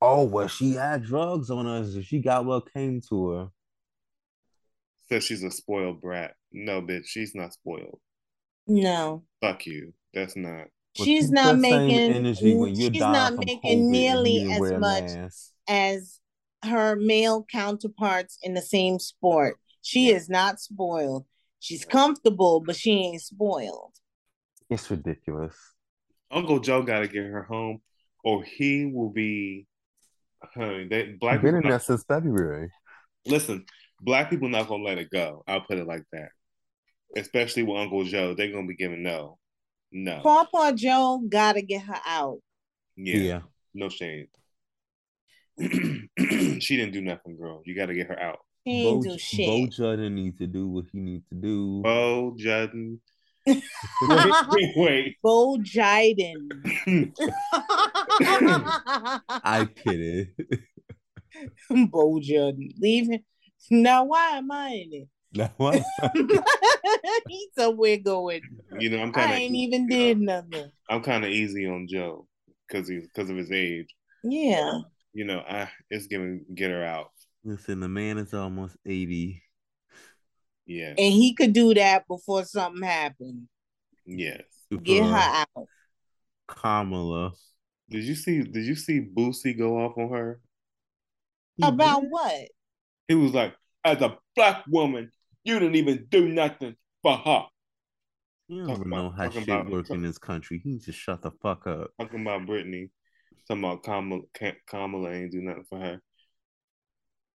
Oh, well, she had drugs on us. She got what came to her. Says she's a spoiled brat. No, bitch, she's not spoiled. No. Fuck you. That's not. She's not that same making energy when you're she's dying not from making COVID nearly you as wear a much mask. as her male counterparts in the same sport. She is not spoiled. She's comfortable, but she ain't spoiled. It's ridiculous. Uncle Joe got to get her home, or he will be. Honey, they black been people. in Not, that since February. listen, black people not gonna let it go. I'll put it like that. Especially with Uncle Joe, they're gonna be giving no, no, Pawpaw Joe gotta get her out. yeah, Yeah. no shade. she didn't do nothing, girl. You got to get her out. He ain't Bo, do Bo shit. Judden needs to do what he needs to do. Bo Judden. wait, wait, wait. Bo Jiden. I kidding. Bo Juden. Leave him. Now why am I in it? Now, what? He's somewhere going. You know, I'm kind I of ain't even did nothing. I'm kind of easy on Joe because he's because of his age. Yeah. You know, I it's giving get her out. Listen, the man is almost 80. Yeah, And he could do that before something happened. yes. Get her out. Kamala. Did you see? Did you see Boosie go off on her? He About did? what? He was like, "As a black woman, you didn't even do nothing for her." You don't know about- how shit about- work in this country. He just shut the fuck up. Talking about Brittney, talking about Kamala, Kamala ain't do nothing for her.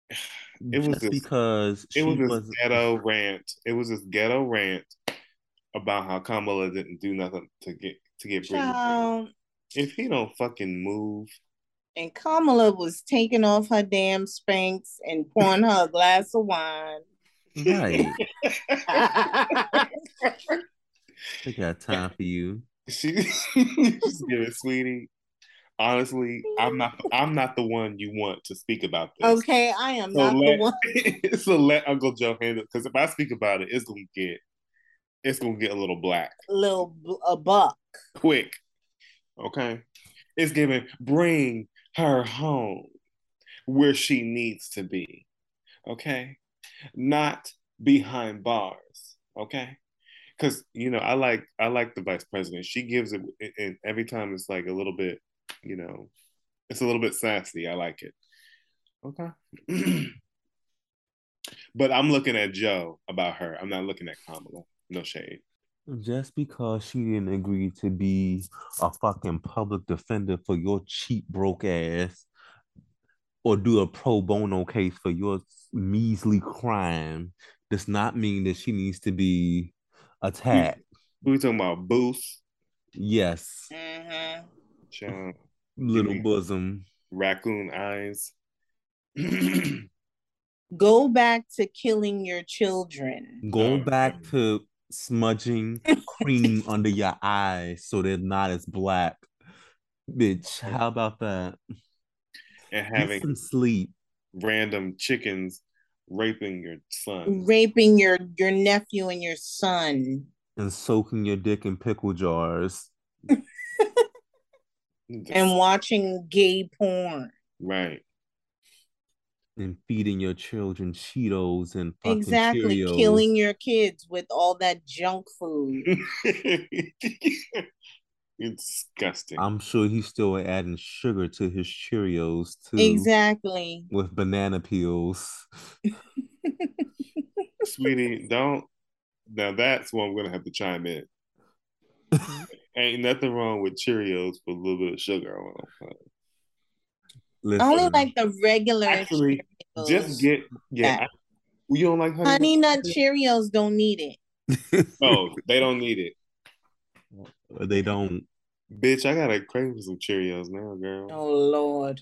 It was Just this- because It was she this wasn't ghetto rant. It was this ghetto rant about how Kamala didn't do nothing to get to get Brittney. Child. If he don't fucking move, And Kamala was taking off her damn Spanx and pouring her a glass of wine. right. They got time for you. she just give it, sweetie. Honestly, I'm not. I'm not the one you want to speak about this. okay, I am So not let, the one. so let Uncle Joe handle. Because if I speak about it, it's gonna get. It's gonna get a little black A Little b- a buck. quick. Okay, it's giving. Bring her home where she needs to be. Okay, not behind bars. Okay, because you know I like I like the vice president. She gives it, and every time it's like a little bit, you know, it's a little bit sassy. I like it. Okay. but I'm looking at Joe about her. I'm not looking at Kamala. No shade. Just because she didn't agree to be a fucking public defender for your cheap broke ass or do a pro bono case for your measly crime does not mean that she needs to be attacked. Who we talking about? Boost, Yes, Mhm. Child, little bosom. raccoon eyes. Go back to killing your children. Go back to smudging cream under your eyes so they're not as black. Bitch, how about that? and Get having some sleep. random chickens raping your son. Raping your your nephew and your son. and soaking your dick in pickle jars. and watching gay porn. right. And feeding your children Cheetos and fucking Exactly. Cheerios. Killing your kids with all that junk food. it's disgusting. I'm sure he's still adding sugar to his Cheerios too. exactly. With banana peels. Sweetie, don't. Now that's one I'm gonna have to chime in. Ain't nothing wrong with Cheerios with a little bit of sugar on them. Listen, only like the regular Actually, Cheerios. Just get yeah. That- I- you don't like honey? Honey Nut Cheerios don't need it. No, they don't need it. they don't. Bitch, I got a crave for some Cheerios now, girl. Oh Lord.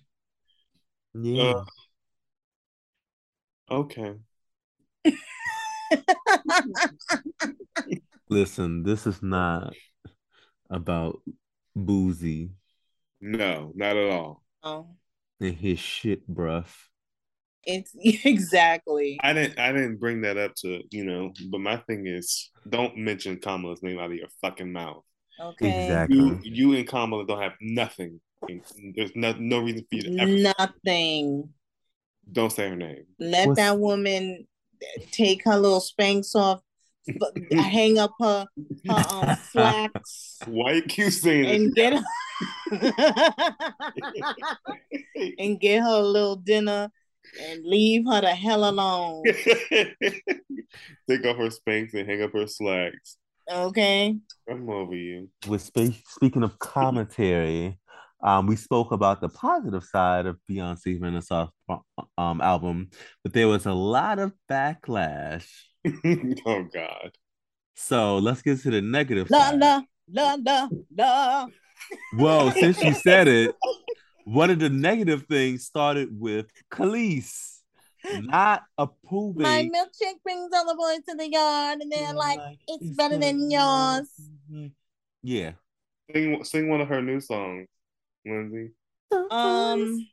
Yeah. Uh, Okay. Listen, this is not about Boosie No, not at all. oh. And his shit breath. It's exactly. I didn't I didn't bring that up to you know, but my thing is don't mention Kamala's name out of your fucking mouth. Okay. Exactly. You you and Kamala don't have nothing. There's no no reason for you to ever Nothing. don't say her name. Let What's- that woman take her little Spanx off, but hang up her her um slacks Why you saying and get her and get her a little dinner and leave her the hell alone. Take off her Spanx and hang up her slacks. Okay. I'm over you. with spe- speaking of commentary, um, we spoke about the positive side of Beyonce's Renaissance um, album, but there was a lot of backlash. oh God. So let's get to the negative La side. la la la la. Well, since you said it, one of the negative things started with Kelis not approving. My milkshake brings all the boys to the yard, and they're like, "It's better than yours." Yeah. Sing sing one of her new songs, Lindsay. Um,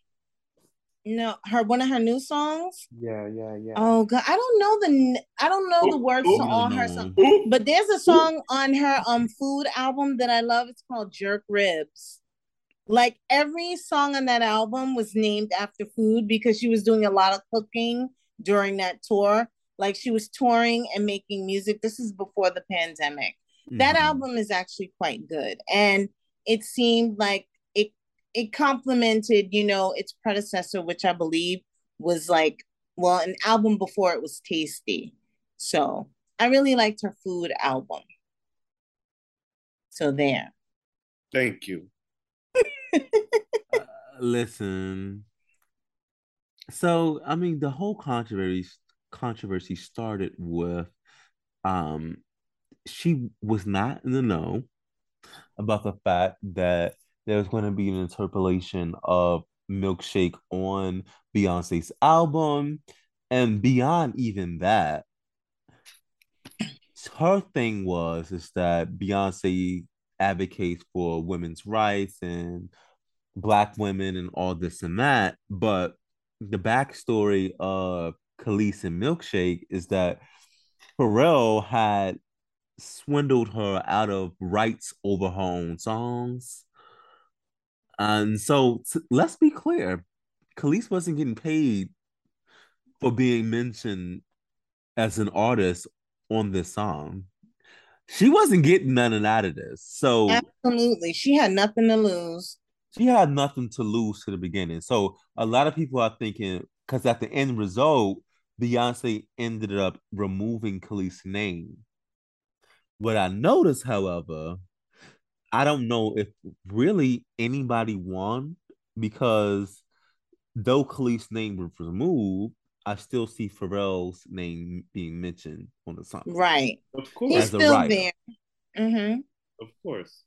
no, her one of her new songs. Yeah, yeah, yeah. Oh God, I don't know the I don't know the words to all her No. songs, but there's a song on her um food album that I love. It's called Jerk Ribs. Like every song on that album was named after food because she was doing a lot of cooking during that tour. Like she was touring and making music. This is before the pandemic. That Mhm. album is actually quite good. And it seemed like it it complemented, you know, its predecessor, which I believe was like, well, an album before it was tasty. So I really liked her food album. So there. Thank you. Uh, listen. So, I mean, the whole controversy controversy started with um she was not in the know about the fact that there was going to be an interpolation of milkshake on Beyonce's album and beyond even that her thing was is that Beyonce advocates for women's rights and black women and all this and that. But the backstory of Kelis and Milkshake is that Pharrell had swindled her out of rights over her own songs. And so t- let's be clear, Kelis wasn't getting paid for being mentioned as an artist on this song. She wasn't getting nothing out of this. So Absolutely. She had nothing to lose. she had nothing to lose to the beginning. So a lot of people are thinking because at the end result, Beyonce ended up removing Kelis' name. What I noticed, however, I don't know if really anybody won because though Kelis' name was removed, I still see Pharrell's name being mentioned on the song. Right. Of course. As a still writer. there. hmm Of course.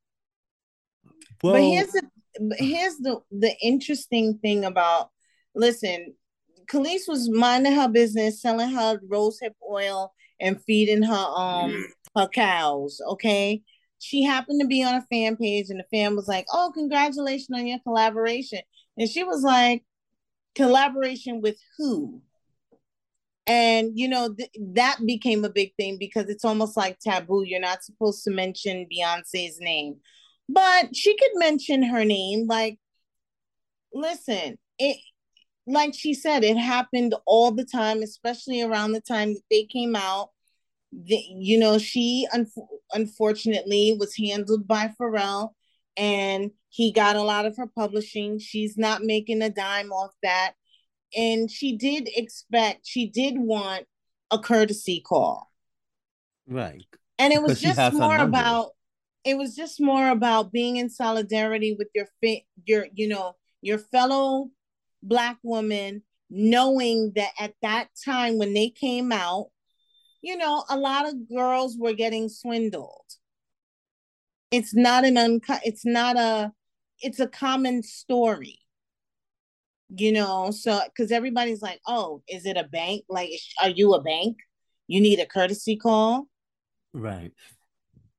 Well, but here's the here's the the interesting thing about listen, Kelis was minding her business, selling her rosehip oil and feeding her um her cows. Okay. She happened to be on a fan page, and the fan was like, Oh, congratulations on your collaboration. And she was like, Collaboration with who? And you know, th- that became a big thing because it's almost like taboo. You're not supposed to mention Beyonce's name but she could mention her name like listen it like she said it happened all the time especially around the time that they came out the, you know she un- unfortunately was handled by Pharrell and he got a lot of her publishing. She's not making a dime off that. And she did expect she did want a courtesy call. Right. and it was Because just more about it was just more about being in solidarity with your fit, your you know your fellow black woman knowing that at that time when they came out you know a lot of girls were getting swindled it's not an unco- it's not a it's a common story you know so because everybody's like oh is it a bank like are you a bank you need a courtesy call Right.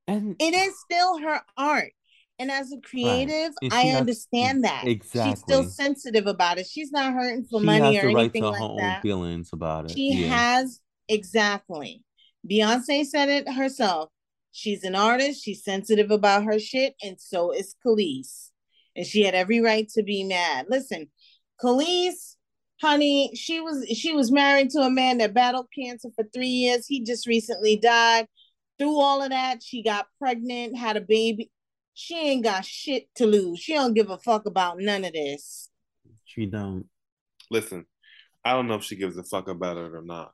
And it is still her art And as a creative, she I has- understand that. She's still sensitive about it. She's not hurting for she money or right anything to like that. feelings about it. She yeah. has exactly. Beyonce said it herself. She's an artist. She's sensitive about her shit, and so is Kelis. And she had every right to be mad. Listen, Kelis, honey, she was she was married to a man that battled cancer for three years. He just recently died. Through all of that, she got pregnant, had a baby. She ain't got shit to lose. She don't give a fuck about none of this. She don't. Listen, I don't know if she gives a fuck about it or not,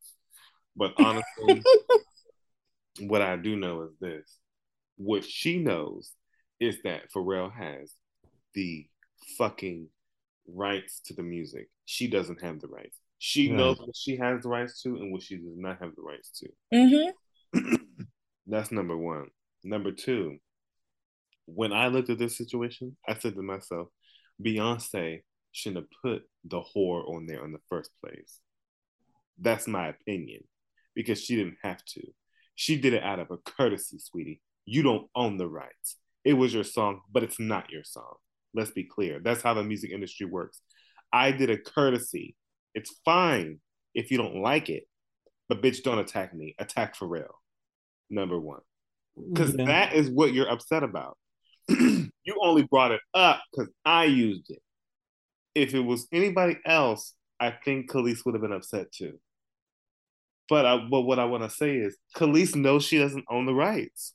but honestly, what I do know is this: what she knows is that Pharrell has the fucking rights to the music. She doesn't have the rights. She Right. knows what she has the rights to and what she does not have the rights to. Mm-hmm. That's number one. Number two, when I looked at this situation, I said to myself, Beyonce shouldn't have put the whore on there in the first place. That's my opinion because she didn't have to. She did it out of a courtesy, sweetie. You don't own the rights. It was your song, but it's not your song. Let's be clear. That's how the music industry works. I did a courtesy. It's fine if you don't like it, but bitch, don't attack me. Attack Pharrell number one because Yeah. that is what you're upset about. you only brought it up because I used it. If it was anybody else, I think Kelis would have been upset too. But I, but what I want to say is, Kelis knows she doesn't own the rights.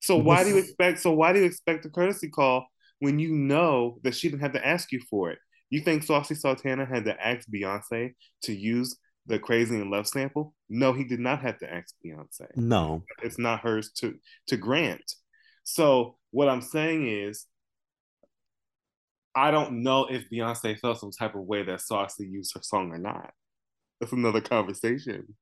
So why do you expect? So why do you expect a courtesy call when you know that she didn't have to ask you for it? You think Saucy Santana had to ask Beyonce to use the Crazy in Love sample? No, he did not have to ask Beyonce No. it's not hers to to grant. So what I'm saying is, I don't know if Beyonce felt some type of way that Saucy used her song or not. That's another conversation.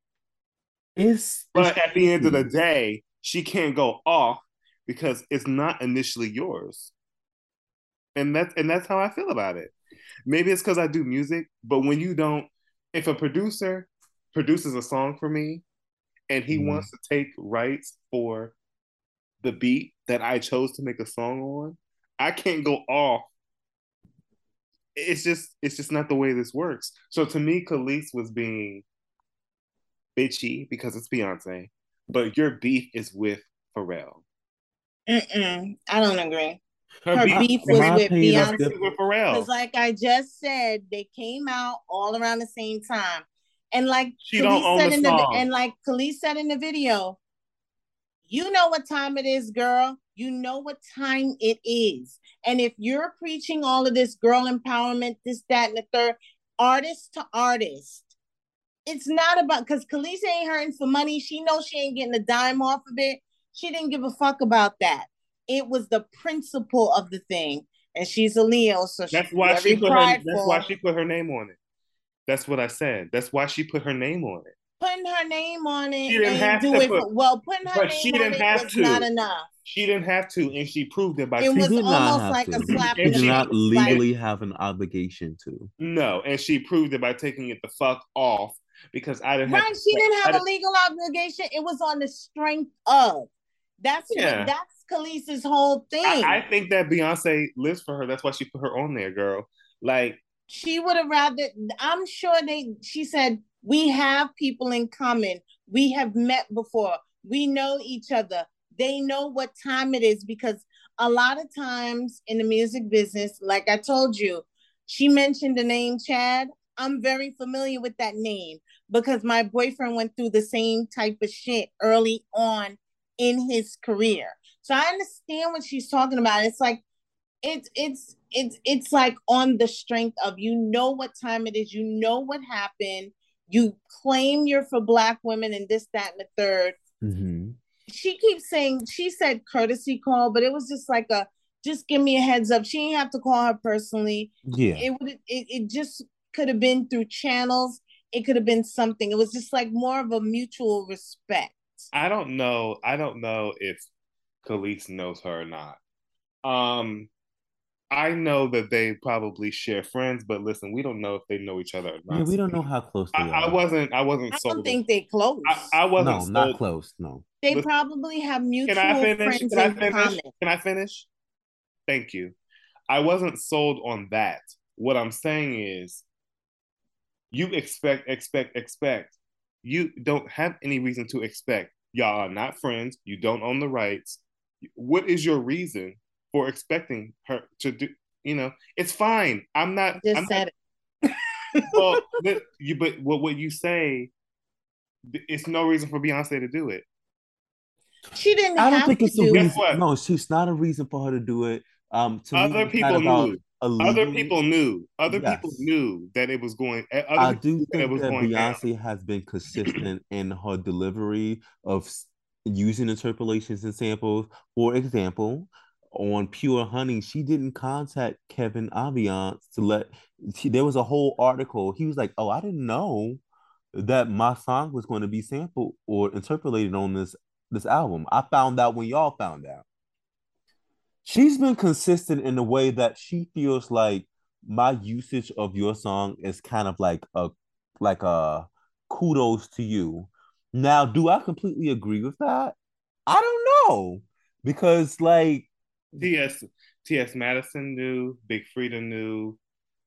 It's But it's at the end of the day, she can't go off because it's not initially yours. And that's and that's how I feel about it. Maybe it's because I do music, but when you don't, if a producer produces a song for me and he Mhm. wants to take rights for the beat that I chose to make a song on, I can't go off. It's just it's just not the way this works. So to me, Kelis was being bitchy because it's Beyonce, but your beef is with Pharrell. Mm-mm, I don't agree. Her, Her beef was with Beyonce. with Pharrell. Because, like I just said, they came out all around the same time, and like She don't own said the in the song. and like Kelis said in the video, you know what time it is, girl. You know what time it is, and if you're preaching all of this girl empowerment, this, that, and the third, artist to artist, it's not about because Kelis ain't hurting for money. She knows she ain't getting a dime off of it. She didn't give a fuck about that. It was the principle of the thing, and she's a Leo, so That's she's why she put her, that's why she put her name on it. That's what I said. That's why she put her name on it. putting her name on it She didn't and have do to it put- well putting her but name she on didn't it have was to. not enough She didn't have to, and she proved it by it She was did not almost have like to. a slap She in And the did not face like, legally have an obligation to. no, and she proved it by taking it the fuck off because I didn't have right to she didn't have a didn't- legal obligation. It was on the strength of. That's Yeah. what that's Kelis's whole thing. I, I think that Beyonce lives for her. That's why she put her on there, girl. Like, she would have rather i'm sure they she said we have people in common. We have met before. We know each other. They know what time it is. Because a lot of times in the music business like i told you she mentioned the name chad i'm very familiar with that name because my boyfriend went through the same type of shit early on in his career so i understand what she's talking about it's like it's it's it's it's like on the strength of you know what time it is, you know what happened, you claim you're for black women and this, that, and the third. Mm-hmm. She keeps saying she said courtesy call, but it was just like a just give me a heads up. She didn't have to call her personally. Yeah. It would it, it just could have been through channels. It could have been something. It was just like more of a mutual respect. I don't know. I don't know if Kelis knows her or not. Um, I know that they probably share friends, but listen, we don't know if they know each other or not. Yeah, we don't know how close they I, are. I wasn't. I wasn't I sold. don't think they close. I, I wasn't. no, sold. not close. No. they listen, probably have mutual Can I finish? friends Can I finish? common. Can I finish? Thank you. I wasn't sold on that. What I'm saying is, you expect, expect, expect. You don't have any reason to expect. Y'all are not friends. You don't own the rights. What is your reason for expecting her to do? You know, it's fine. I'm not. Just I'm not- said it. well, but you but what what you say, it's no reason for Beyonce to do it. She didn't I don't have think to it's a do Guess reason. what? No, she's not a reason for her to do it. Um, to Other it's people about knew. Other people knew. Other people knew that it was going. I do that think that down. Beyonce has been consistent in her delivery of using interpolations and samples. For example, on Pure Honey, she didn't contact Kevin Aviance to let. She, there was a whole article. He was like, "Oh, I didn't know that my song was going to be sampled or interpolated on this this album. I found out when y'all found out." She's been consistent in the way that she feels like my usage of your song is kind of like a like a kudos to you. Now, do I completely agree with that? I don't know because like T.S. T.S. Madison knew. Big Freedia knew.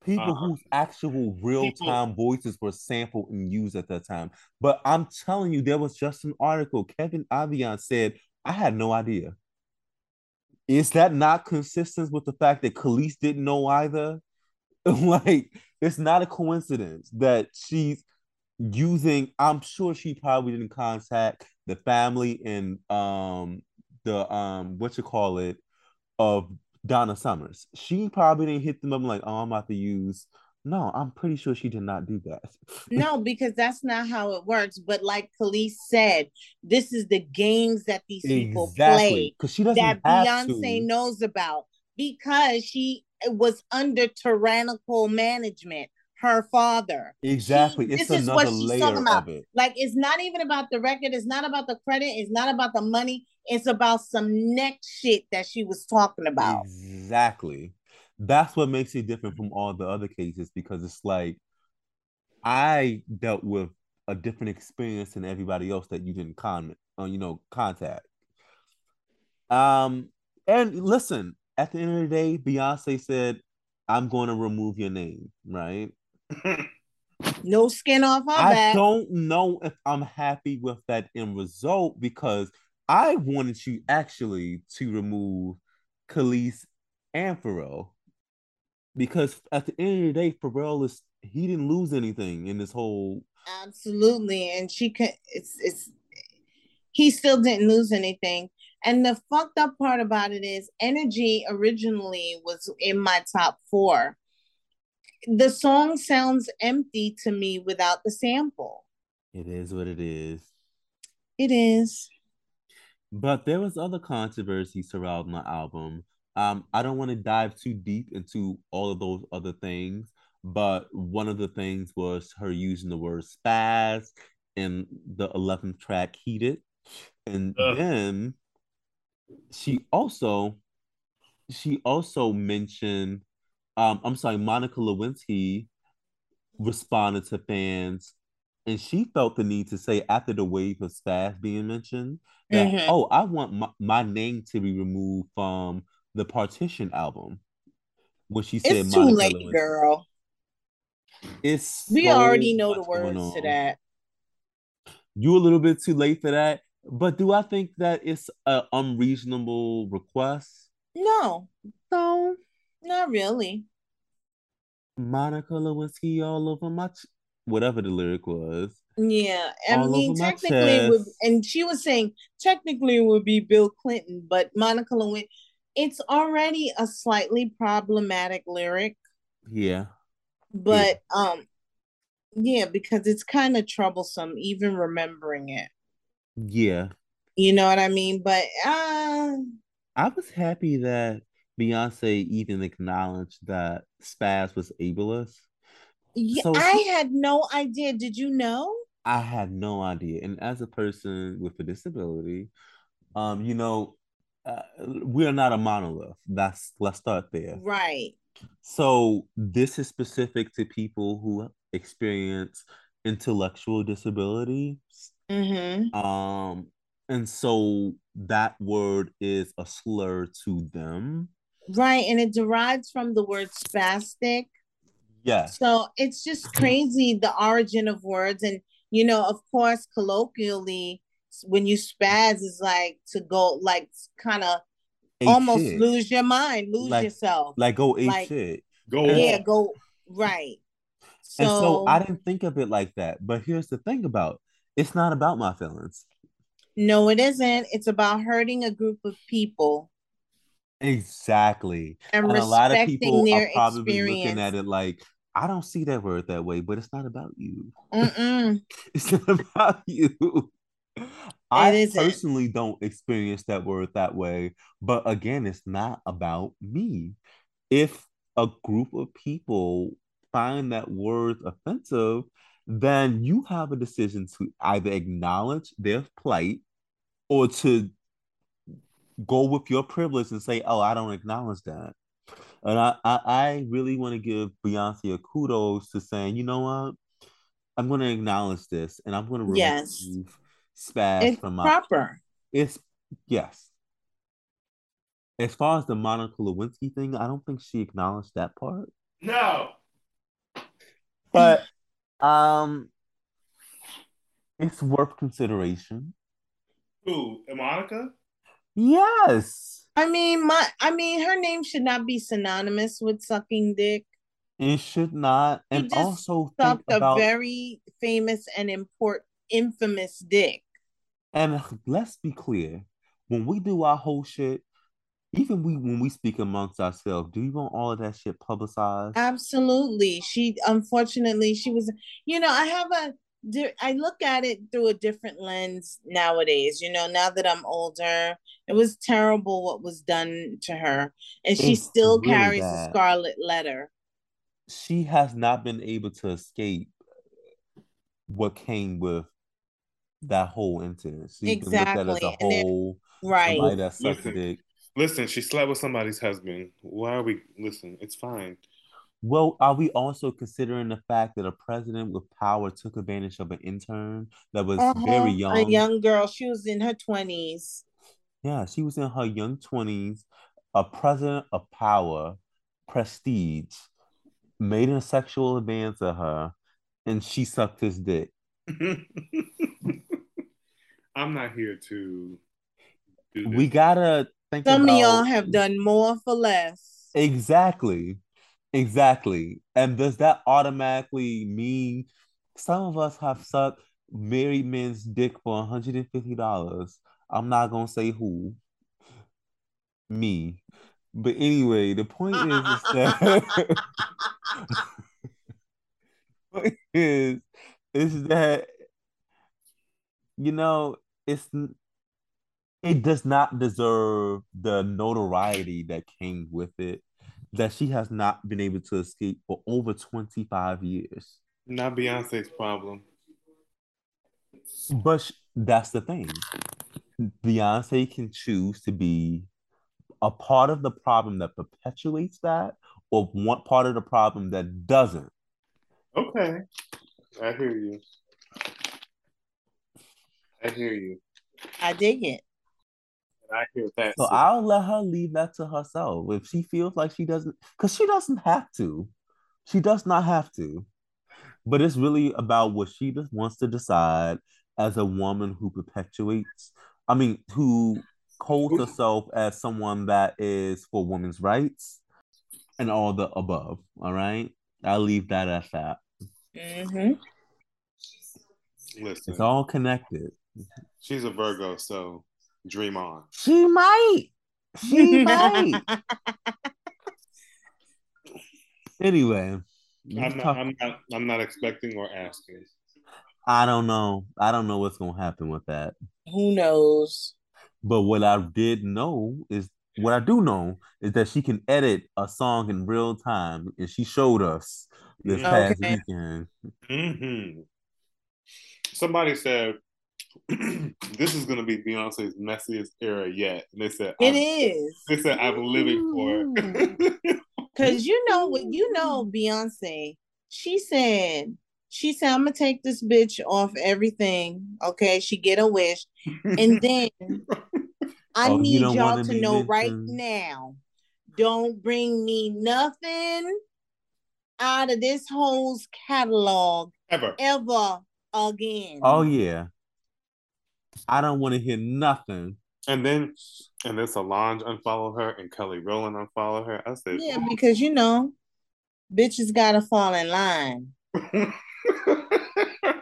people Uh, whose actual real time voices were sampled and used at that time. But I'm telling you, there was just an article. Kevin Aviance said, I had no idea. Is that not consistent with the fact that Kelis didn't know either? like, it's not a coincidence that she's using, I'm sure she probably didn't contact the family and um the um what you call it of Donna Summers. She probably didn't hit them up like, oh, I'm about to use. No, I'm pretty sure she did not do that. No, because that's not how it works. But like Kelis said, this is the games that these people play Because she doesn't that have Beyonce to. knows about because she was under tyrannical management. Her father. Exactly. She- it's this is what she's layer talking about. it. Like it's not even about the record, it's not about the credit, it's not about the money, it's about some next shit that she was talking about. Exactly. That's what makes it different from all the other cases because it's like I dealt with a different experience than everybody else that you didn't comment, uh, you know, contact. Um, and listen, at the end of the day, Beyonce said, "I'm going to remove your name," right? No skin off her I back. don't know if I'm happy with that end result because I wanted you actually to remove Kelis and Pharrell. Because at the end of the day, Pharrell is he didn't lose anything in this whole Absolutely. And she could it's it's he still didn't lose anything. And the fucked up part about it is energy originally was in my top four. The song sounds empty to me without the sample. it is what it is. It is. But there was other controversy surrounding the album. Um, I don't want to dive too deep into all of those other things, but one of the things was her using the word spaz in the 11th track heated. And Ugh. then she also she also mentioned um I'm sorry, Monica Lewinsky responded to fans and she felt the need to say after the wave of spaz being mentioned that Mhm. oh I want my, my name to be removed from the partition album when she said It's too Monica late, girl. It's We so already know the words to that. You a little bit too late for that, but do I think that it's an unreasonable request? No, No, not really. Monica Lewinsky all over my ch- whatever the lyric was. Yeah, I All mean, technically, it would, and she was saying technically it would be Bill Clinton, but Monica Lewinsky, it's already a slightly problematic lyric, Yeah, but um, yeah, because it's kind of troublesome even remembering it. yeah. You know what I mean? But uh, I was happy that Beyonce even acknowledged that Spaz was ableist. yeah, So I had no idea. Did you know? I had no idea. And as a person with a disability, um, you know, uh, we're not a monolith. That's let's start there. Right. So this is specific to people who experience intellectual disability. Mm-hmm. Um, and so that word is a slur to them. Right, and it derives from the word spastic. Yes. So it's just crazy the origin of words. And, you know, of course, colloquially, when you spaz is like to go, like, kind of almost shit. lose your mind, lose Like- yourself. Like go ape like- shit. Go yeah, off. go, right. So, and so I didn't think of it like that. But here's the thing about it's not about my feelings. no, it isn't. It's about hurting a group of people Exactly. and, And a lot of people are probably experience. looking at it like, I don't see that word that way, but it's not about you. Mm-mm. It's not about you. I personally don't experience that word that way, but again, it's not about me. If a group of people find that word offensive, then you have a decision to either acknowledge their plight or to go with your privilege and say, "Oh, I don't acknowledge that." And I, I, I really want to give Beyonce a kudos to saying, you know what, I'm going to acknowledge this, and I'm going to remove Yes. Spaz It's from my. proper. It's yes. As far as the Monica Lewinsky thing, I don't think she acknowledged that part. No. But um, it's worth consideration. Who? Monica? Yes, I mean, my I mean, her name should not be synonymous with sucking dick. it should not, and just also think Sucked a very famous and important, infamous dick. And let's be clear, when we do our whole shit, even we when we speak amongst ourselves, do you want all of that shit publicized? Absolutely. She unfortunately she was. You know, I have a I look at it through a different lens nowadays. You know, now that I'm older, it was terrible what was done to her, and she It's still really carries the bad. scarlet letter. She has not been able to escape what came with that whole incident. She's been looked at as a Exactly, and then- whole Right. somebody that sucks Listen. dick. Listen, she slept with somebody's husband. Why are we? Listen, it's fine. Well, are we also considering the fact that a president with power took advantage of an intern that was Uh-huh, very young? A young girl. She was in her twenties. Yeah, she was in her young 20s, a president of power, prestige, made a sexual advance of her, and she sucked his dick. I'm not here to do this. We gotta think Some about of y'all have done more for less. exactly, exactly. And does that automatically mean some of us have sucked married men's dick for $150? I'm not gonna say who. Me. But anyway, the point is, is that point is is that you know it's it does not deserve the notoriety that came with it that she has not been able to escape for over 25 years Not Beyonce's problem. but sh- that's the thing beyonce can choose to be a part of the problem that perpetuates that or one part of the problem that doesn't Okay, I hear you. I hear you. I dig it. I hear that. So too. I'll let her leave that to herself. If she feels like she doesn't, because she doesn't have to. She does not have to. But it's really about what she just wants to decide as a woman who perpetuates, I mean, who holds herself as someone that is for women's rights and all the above. All right. I'll leave that at that. Mm-hmm. Listen, It's all connected. She's a Virgo, so dream on. She might. She might. Anyway, I'm not, I'm not. I'm not expecting or asking. I don't know. I don't know what's gonna happen with that. Who knows? But what I did know is what I do know is that she can edit a song in real time, and she showed us this past Okay. weekend. hmm Somebody said this is gonna be Beyonce's messiest era yet, and they said it is. I'm- is They said I'm living for it. because you know what you know, Beyonce. She said she said I'm gonna take this bitch off everything. Okay, she get a wish, and then I Oh, need y'all wanna to be know right mentioned? now Don't bring me nothing out of this hoe's catalog Ever. ever again. Oh yeah. I don't want to hear nothing. And then and then Solange unfollowed her and Kelly Rowland unfollowed her. I said, Yeah, because you know, bitches gotta fall in line.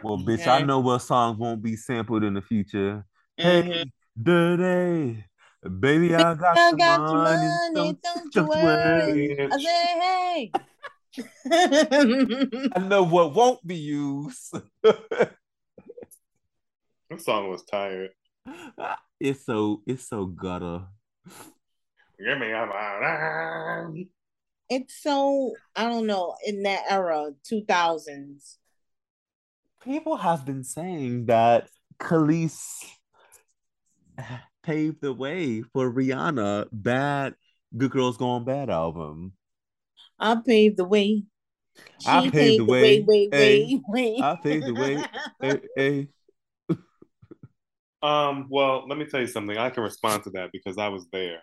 Well, bitch, I know what songs won't be sampled in the future. Mhm. Hey, dirty, baby, I got, I the got the money. money, Don't, don't, don't you worry. worry. I say, hey. I know what won't be used. that song was tired. it's so it's so gutter. Give me a it's so I don't know in that era, two thousands. People have been saying that Kelis paved the way for Rihanna bad Good Girls Gone Bad album. I paved the way. I She paved the way. way, Hey, way, way. I paved the way. Hey, hey. Um, well, let me tell you something. I can respond to that because I was there.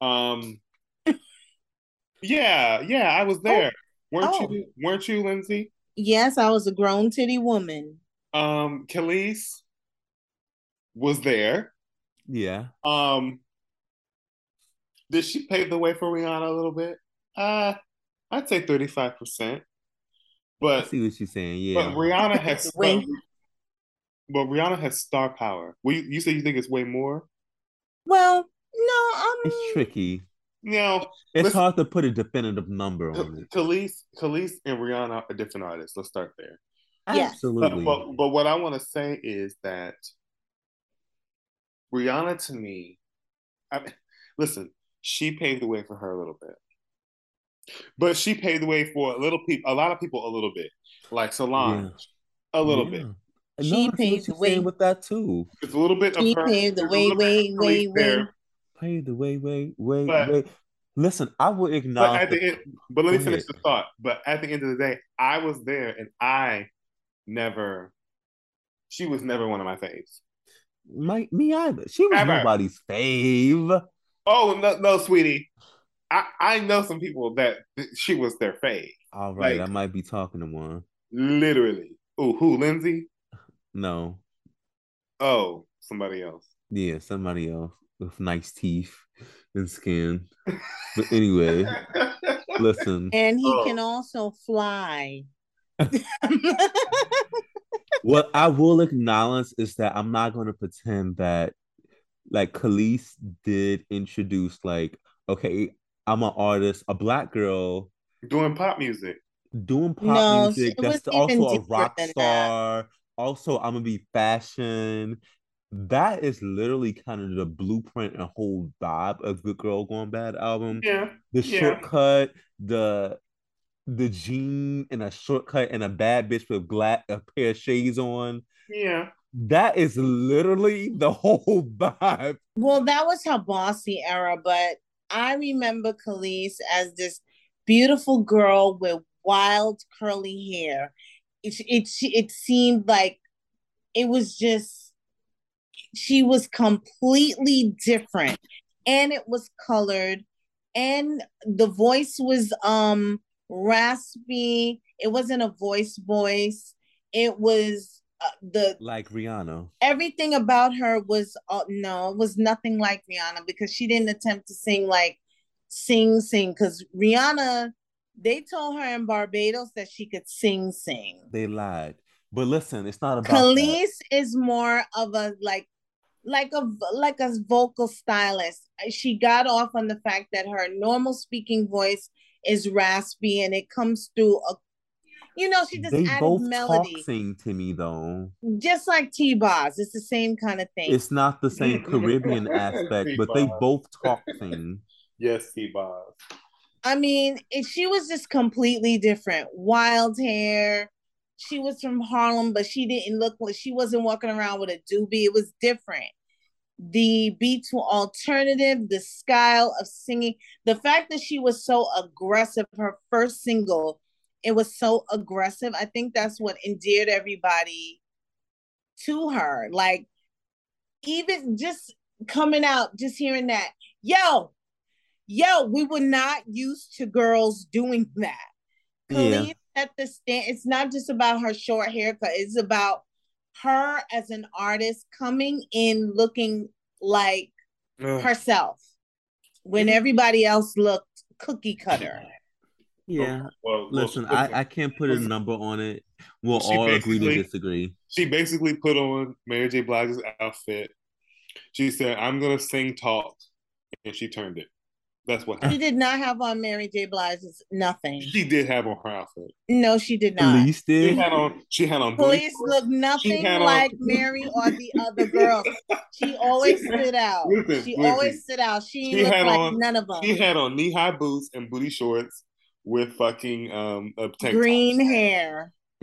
Um Yeah, yeah, I was there. weren't Oh. you weren't you, Lindsay? yes, I was a grown titty woman. Um, Kelis was there. Yeah. Um, did she pave the way for Rihanna a little bit? Uh, I'd say 35%. I But see what you're saying. Yeah. But Rihanna has but, Wait. But Rihanna has star power. Well, you, you say you think it's way more? Well, no, I'm It's tricky. No, It's Listen- hard to put a definitive number on it. Kelis, Kelis and Rihanna are different artists. Let's start there. Yes. But, Absolutely. but but what I want to say is that Rihanna to me, I, listen, she paved the way for her a little bit, but she paved the way for a little people, a lot of people, a little bit, like Solange, a little bit. Yeah. She No, I see what paved the way. with that too. It's a little bit She of her. paved the way, way, way, way. there, Pave the way, way, way, But- way. Listen, I will But acknowledge. at the the- end, but let me finish ahead. the thought. But at the end of the day, I was there, and I never. She was never one of my faves. my, me either. She was Ever. nobody's fave. Oh no, no, sweetie. I I know some people that th- she was their fave, All right, Like- I might be talking to one. literally. Oh, who? Lindsay? No, Oh, somebody else. yeah, somebody else with nice teeth and skin. But anyway, listen. And he Oh. can also fly. What I will acknowledge is that I'm not going to pretend that, like, Kelis did introduce, like, okay, I'm an artist, a black girl Doing pop music. doing pop No, music. That's also a rock star. that. Star. Also, I'm gonna be fashion. That is literally kind of the blueprint and whole vibe of Good Girl Going Bad album. Yeah. The yeah. shortcut, the the jean and a shortcut and a bad bitch with black a pair of shades on. Yeah. That is literally the whole vibe. Well, that was her bossy era, but I remember Kelis as this beautiful girl with wild curly hair. It, it, it seemed like it was just, she was completely different and it was colored and the voice was um raspy. It wasn't a voice voice. It was uh, the Like Rihanna. everything about her was uh, no, it was nothing like Rihanna because she didn't attempt to sing like sing sing because Rihanna they told her in Barbados that she could sing sing. They lied. But listen, it's not about that. Kelis is more of a like like a like a vocal stylist. She got off on the fact that her normal speaking voice is raspy and it comes through a you know she just They added both melody talk sing to me though. just like T-Boz. It's the same kind of thing. It's not the same Caribbean aspect, but they both talk sing. Yes, T-Boz. I mean, she was just completely different. Wild hair. She was from Harlem, but she didn't look like she wasn't walking around with a doobie. It was different. The beats were alternative, the style of singing, the fact that she was so aggressive, her first single, it was so aggressive. I think that's what endeared everybody to her. Like, even just coming out, just hearing that, yo, yo, we were not used to girls doing that. Yeah. Kelis set the stand. It's not just about her short haircut. It's about her as an artist coming in looking like Ugh. herself when everybody else looked cookie cutter. Yeah. Well, well, Listen, I, I can't put a number on it. We'll She all agree to disagree. she basically put on Mary J. Blige's outfit. She said, "I'm gonna sing talk," and she turned it. That's what She did not have on Mary J. Blige's nothing. She did have on her outfit. No, she did not. Police She had on. She had on. booty Police look nothing had on- like Mary or the other girls. She always stood out. Listen, she listen. always stood out. She, She looked had like on- none of them. She had on knee high boots and booty shorts with fucking um a tank Green hair.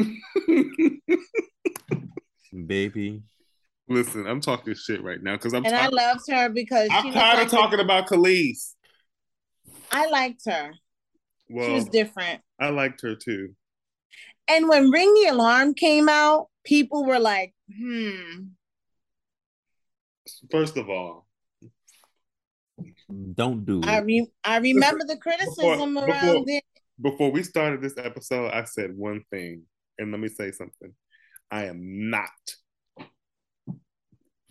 Baby. Listen, I'm talking shit right now because I'm. And I loved her because she I'm looked tired like of talking about Kelis. I liked her. she was different. I liked her too. And when Ring the Alarm came out, people were like, hmm. First of all, Don't do I re- I remember the criticism Before- around before- it. before we started this episode, I said one thing, and let me say something. I am not.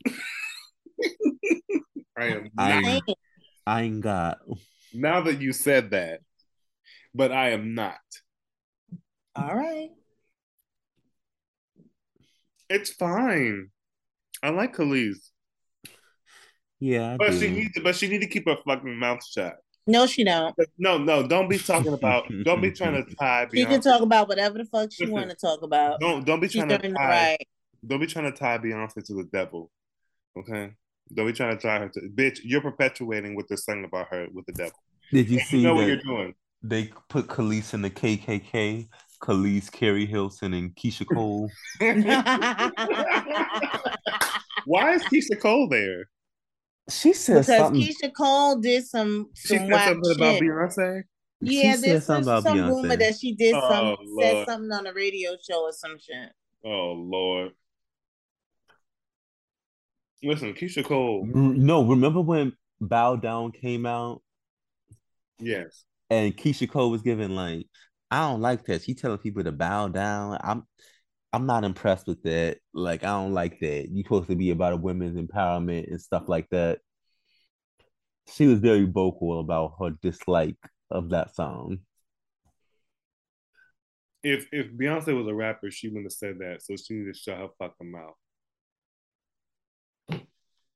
I am I- not. I ain't got. Now that you said that, but I am not. All right. It's fine. I like Kelis, Yeah, I but do. she needs, but she need to keep her fucking mouth shut. No, she don't. No, no, don't be talking about. Don't be trying to tie. Beyonce. She can talk about whatever the fuck she want to talk about. Don't don't be She's trying to doing the tie. right. Don't be trying to tie Beyonce to the devil. Okay. Don't be trying to tie her to bitch. You're perpetuating what they're saying about her with the devil. Did you And see you know what you're doing. they put Kelis in the KKK? Kelis, Keri Hilson, and Keyshia Cole. Why is Keyshia Cole there? She said because something. Keyshia Cole did some She some said whack something about shit. Beyonce. Yeah, she said there's some, about some Beyonce. rumor that she did Oh, some said something on a radio show or some shit. Oh Lord. Listen, Keyshia Cole. No, remember when Bow Down came out Yes. and Keyshia Cole was giving like, I don't like that. She telling people to bow down. I'm I'm not impressed with that. Like, I don't like that. You're supposed to be about a women's empowerment and stuff like that. She was very vocal about her dislike of that song. If if Beyonce was a rapper, she wouldn't have said that. So she needs to shut her fucking mouth.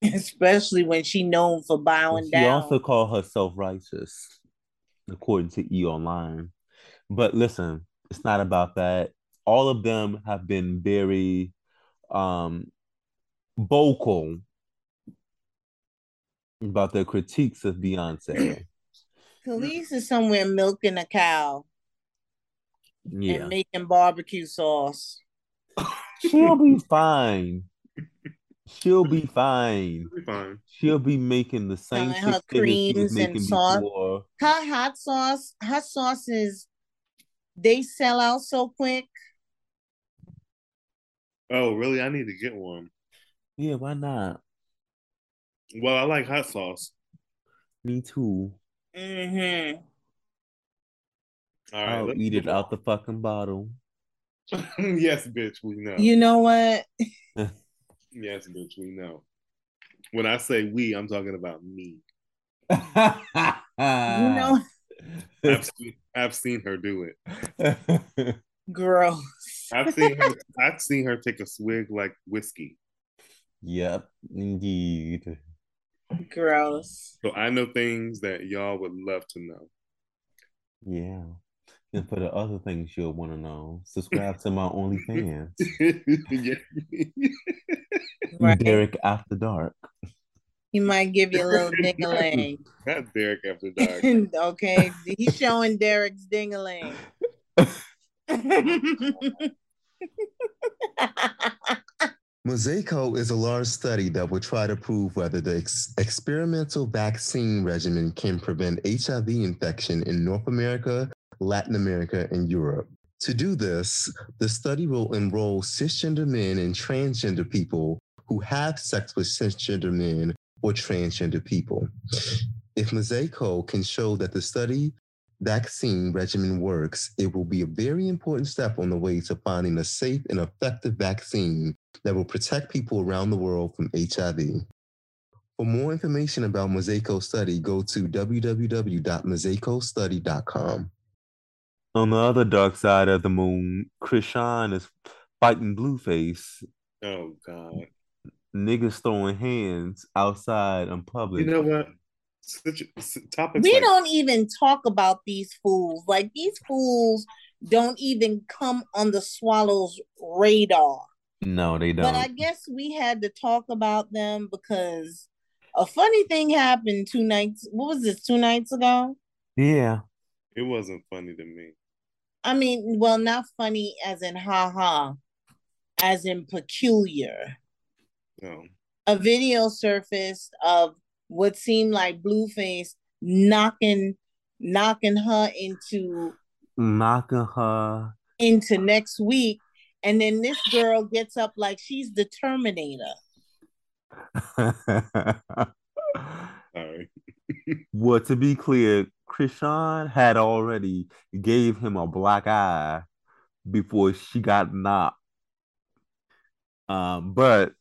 Especially when she known for bowing She down. also called herself righteous, according to E Online. But listen, it's not about that. All of them have been very um vocal about their critiques of Beyonce. Kelis is somewhere milking a cow Yeah. and making barbecue sauce. She'll be fine. She'll be fine. Be fine. She'll be making the same Selling her six she was creams and making sauce. before. Her hot sauce, her sauces, they sell out so quick. Oh, really? I need to get one. Yeah, why not? Well, I like hot sauce. Me too. Mm-hmm. All right. I'll eat it move out the fucking bottle. yes, bitch. We know. You know what? Yes, bitch. We know. When I say we, I'm talking about me. You know, I've seen, I've seen her do it. gross. I've seen her. I've seen her take a swig like whiskey. yep, indeed. Gross. So I know things that y'all would love to know. Yeah. And for the other things you'll want to know, subscribe to my OnlyFans. yeah. Right. Derek After Dark. He might give you a little ding-a-ling. Not Derek after dark. okay, he's showing Derek's ding-a-ling. Mosaico is a large study that will try to prove whether the ex- experimental vaccine regimen can prevent HIV infection in North America, Latin America, and Europe. To do this, the study will enroll cisgender men and transgender people who have sex with cisgender men or transgender people. If Mosaico can show that the study vaccine regimen works, it will be a very important step on the way to finding a safe and effective vaccine that will protect people around the world from HIV. For more information about Mosaico study, go to www.mosaicostudy.com. On the other dark side of the moon, Chrisean is fighting Blueface. Oh God. Niggas throwing hands outside in public. You know what? Such topics. We like, don't even talk about these fools. Like these fools don't even come on the swallow's radar. No, they don't. But I guess we had to talk about them because a funny thing happened two nights. What was this? Two nights ago. yeah. It wasn't funny to me. I mean, well, not funny as in ha ha, as in peculiar. No. A video surfaced of what seemed like Blueface knocking knocking her into Knocking her. into next week, and then this girl gets up like she's the Terminator. Sorry. well, to be clear, Chrisean had already gave him a black eye before she got knocked. Um, but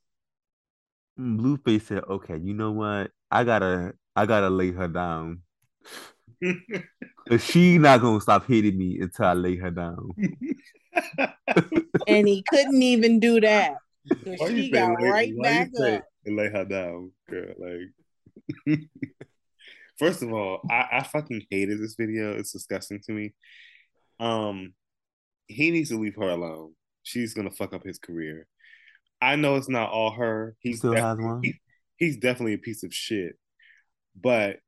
Blueface said, "Okay, you know what? I gotta, I gotta lay her down. She not gonna stop hitting me until I lay her down." And he couldn't even do that. So she got lay- right back say up. lay her down, girl. Like, first of all, I, I fucking hated this video. It's disgusting to me. Um, he needs to leave her alone. She's gonna fuck up his career. I know it's not all her. He He's still has definitely- one. he- he's definitely a piece of shit. But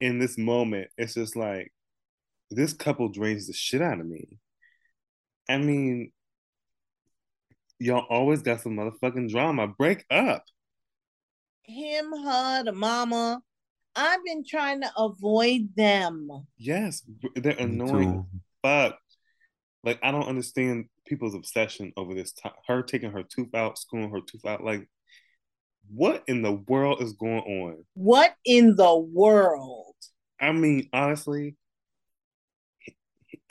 in this moment, it's just like this couple drains the shit out of me. I mean, y'all always got some motherfucking drama. Break up. Him, her, the mama. I've been trying to avoid them. Yes, they're Me annoying. But Like I don't understand people's obsession over this. T- her taking her tooth out, screwing her tooth out. Like, what in the world is going on? What in the world? I mean, honestly,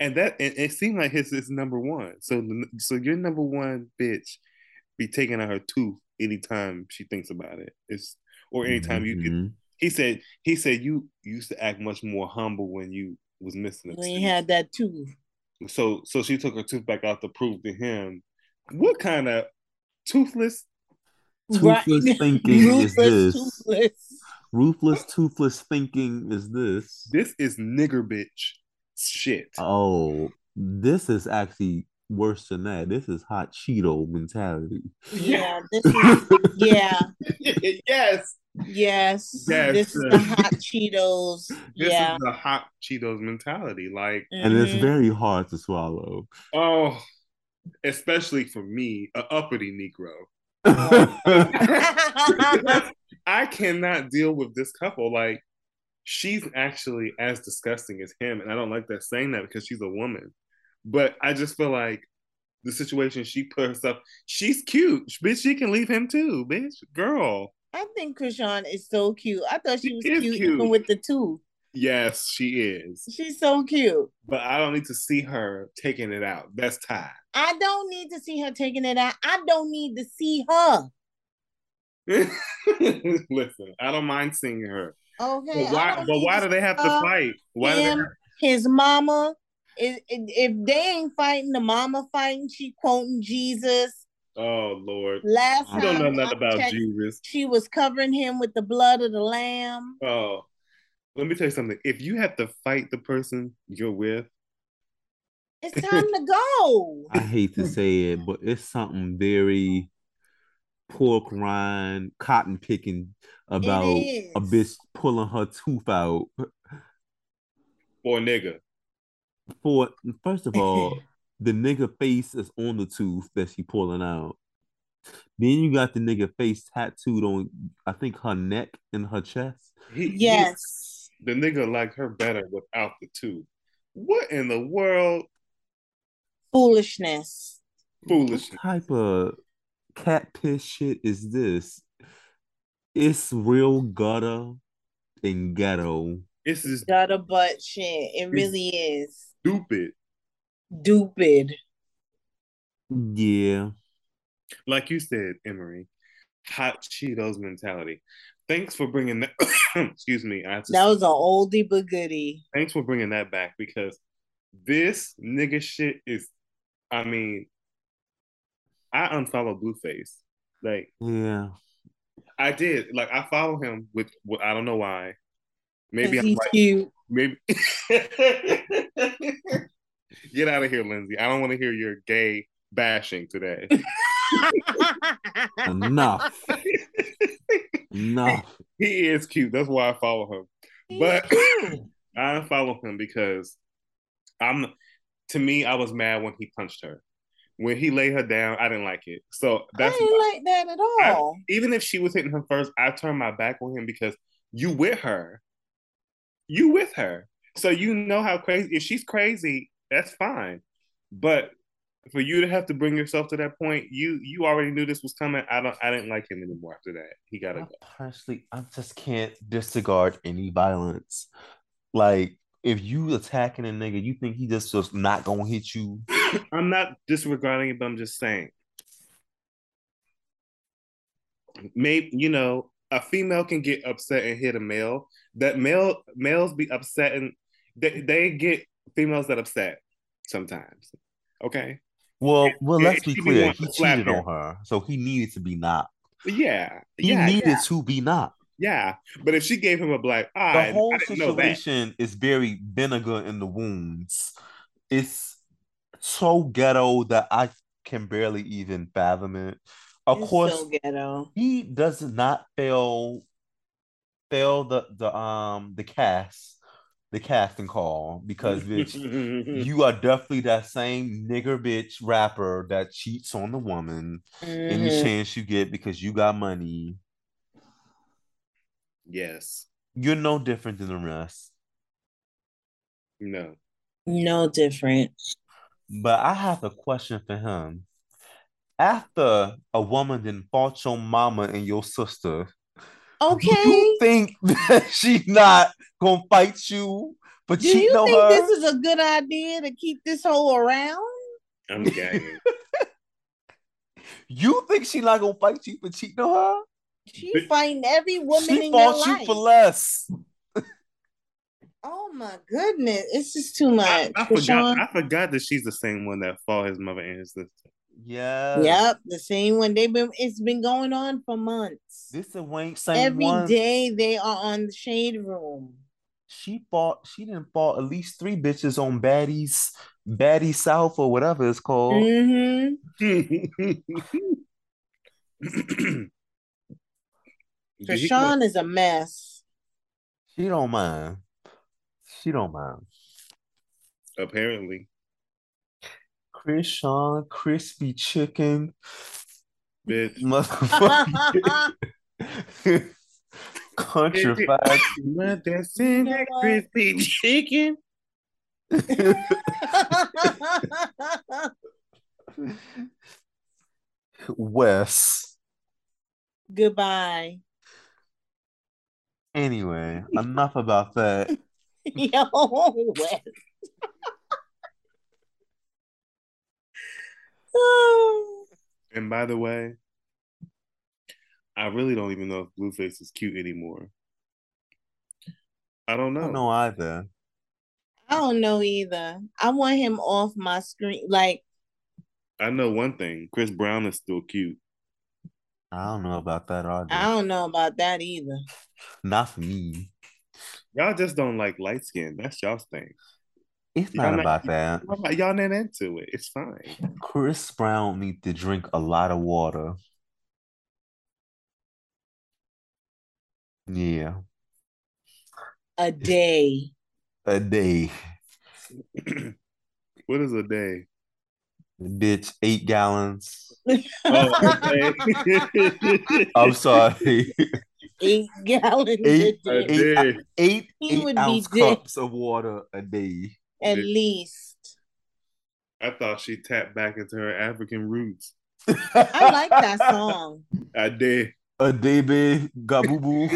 and that and it seemed like his is number one. So, so your number one bitch be taking out her tooth anytime she thinks about it. It's or anytime you. He said he said you used to act much more humble when you was missing a We ain't tooth. had that tooth. So so she took her tooth back out to prove to him what kind of toothless Toothless thinking is this. toothless. Ruthless, toothless thinking is this. this is nigger bitch shit. Oh, this is actually worse than that. This is hot Cheeto mentality. Yeah, this is yeah, yes. Yes. Yes. This is the hot Cheetos. This yeah. is the hot Cheetos mentality. Like, And it's Mhm. very hard to swallow. oh, especially for me, a uppity Negro. I cannot deal with this couple. Like, she's actually as disgusting as him. And I don't like that saying that because she's a woman. But I just feel like the situation she put herself, she's cute. Bitch, she can leave him too, bitch. Girl. I think Chrisean is so cute. I thought she She was cute, cute. even with the tooth. Yes, she is. She's so cute. But I don't need to see her taking it out. That's Ty. I don't need to see her taking it out. I don't need to see her. Listen, I don't mind seeing her. Okay. But why but why do they have to Uh, fight? Why him, have, his mama. If, if they ain't fighting, the mama fighting. She quoting Jesus. Oh Lord. Last You don't know nothing about checked, Jesus. she was covering him with the blood of the lamb. Oh. Let me tell you something. If you have to fight the person you're with, It's time to go. I hate to say it, but it's something very pork rind, cotton picking about a bitch pulling her tooth out. or nigga. For first of all, the nigga face is on the tooth that she pulling out. Then you got the nigga face tattooed on, I think her neck and her chest. He, he- Yes. the nigga liked her better without the tooth. What in the world? Foolishness. Foolish. What type of cat piss shit is this? It's real gutter. and ghetto. It's just Gutter butt shit. It really is. stupid. Stupid. Yeah. Like you said, Emery, hot Cheetos mentality. Thanks for bringing that. excuse me. I have to That was an oldie but goodie. thanks for bringing that back because this nigga shit is. I mean, I unfollow Blueface. Like Yeah. I did. Like I follow him with. with I don't know why. Maybe I'm he's right. cute. Maybe. Get out of here, Lindsay. I don't want to hear your gay bashing today. Enough. Enough. he is cute. That's why I follow him. But I follow him because I'm. To me, I was mad when he punched her. When he laid her down, I didn't like it. So I that's ain't like that at all. even if she was hitting him first, I turned my back on him because you with her. You with her. So you know how crazy if she's crazy, that's fine. But for you to have to bring yourself to that point, you you already knew this was coming. I don't I didn't like him anymore after that. He gotta I go. personally, I just can't disregard any violence. Like, if you attacking a nigga, you think he just just not gonna hit you? I'm not disregarding it, but I'm just saying. Maybe you know, a female can get upset and hit a male. That male males be upset and they, they get females that upset sometimes. Okay. Well, well, Yeah, let's be clear. He cheated her. on her, so he needed to be knocked. Yeah. He yeah. needed yeah. to be knocked. Yeah. But if she gave him a black eye, The whole I didn't know that. situation is very vinegar in the wounds. It's so ghetto that I can barely even fathom it. Of It's course, so ghetto. he does not fail fail the the um the cast the casting call because bitch you are definitely that same nigger bitch rapper that cheats on the woman any Mhm. chance you get because you got money yes. you're no different than the rest No. No different. but i have a question for him after a woman then fought your mama and your sister do Okay. you think that she's not gonna fight you for Do you think her this is a good idea to keep this whole around? I'm gagging. You think she not gonna fight you for cheating on her? She But- fighting every woman she in your fought you life. for less. Oh my goodness, it's just too much. I, I forgot I forgot that she's the same one that fought his mother and his sister. Yeah. Yep, the same one. They've been. It's been going on for months. This is Wayne same Every day one. they are on the shade room. She fought. She didn't fought at least three bitches on Baddies, Baddie South or whatever it's called. Mm-hmm. Did Chrisean is a mess. She don't mind. She don't mind. apparently. Chris Sean, crispy chicken, Bitch. motherfucker. Country fried But that's in that crispy chicken. Wes. Goodbye. Anyway, enough about that. Yo, Wes. And by the way, I really don't even know if Blueface is cute anymore. I don't I know. don't know either. I don't know either. I want him off my screen. Like, I know one thing: Chris Brown is still cute. I don't know about that either. I don't know about that either. Not for me. Y'all just don't like light skin. That's y'all's thing. It's Y'all not not- about that. Y'all not into it. It's fine. Chris Brown need to drink a lot of water. Yeah, A day. a day. what is a day? Bitch, eight gallons. Oh. I'm sorry. Eight gallons Eight- a a day. eight- day. Eight, He eight would be ounce dead. cups of water a day. At least. I thought she tapped back into her African roots. I like that song. I did. A debe gabubu.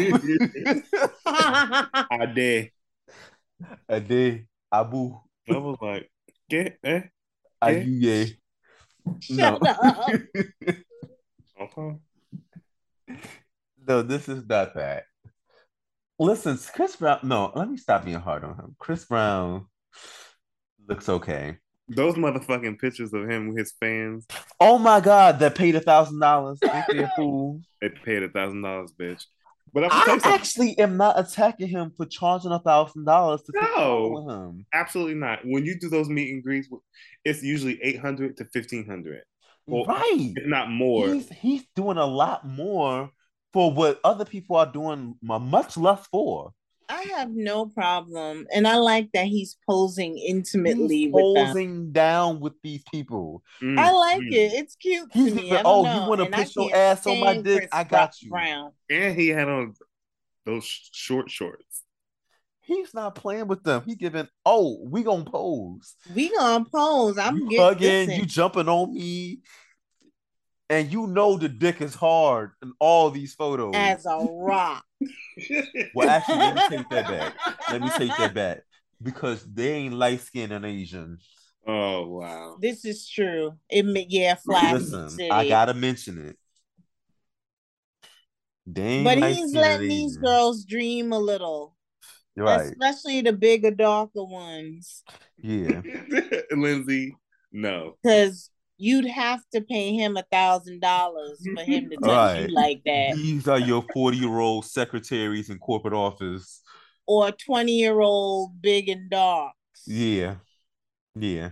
I did. A de abu. I was like, get eh? Ayuye. Shut No. up. Okay. no, this is not that. Listen, Chris Brown. No, let me stop being hard on him. Chris Brown looks okay. Those motherfucking pictures of him with his fans, Oh my God, that paid a thousand dollars. They a fool? they paid a thousand dollars, bitch. But I actually am not attacking him for charging a thousand dollars to No. with him. Absolutely not. When you do those meet and greets, it's usually eight hundred to fifteen hundred, Well, right. if not more. He's he's doing a lot more for what other people are doing much less for. I have no problem, and I like that he's posing intimately He's with them. posing down with these people. Mm, I like mm. it. It's cute to He's me. even- I don't oh, you wanna And I put your ass on my dick? Chris I got you. Brown. And he had on those short shorts. He's not playing with them. He giving, oh, we gonna pose. We gonna pose. I'm you getting hugging, listen, you jumping on me, and you know the dick is hard in all these photos. as a rock. well, actually, let me take that back. Let me take that back because they ain't light skinned and Asian. oh wow. This is true. It yeah, flat Listen, city. I gotta mention it. They ain't but he's letting and these girls dream a little, right. especially the bigger, darker ones, Yeah. Lindsay, no. because you'd have to pay him a thousand dollars for him to touch Right. you like that, These are your 40 year old secretaries in corporate office. or twenty year old big and dark. Yeah. Yeah.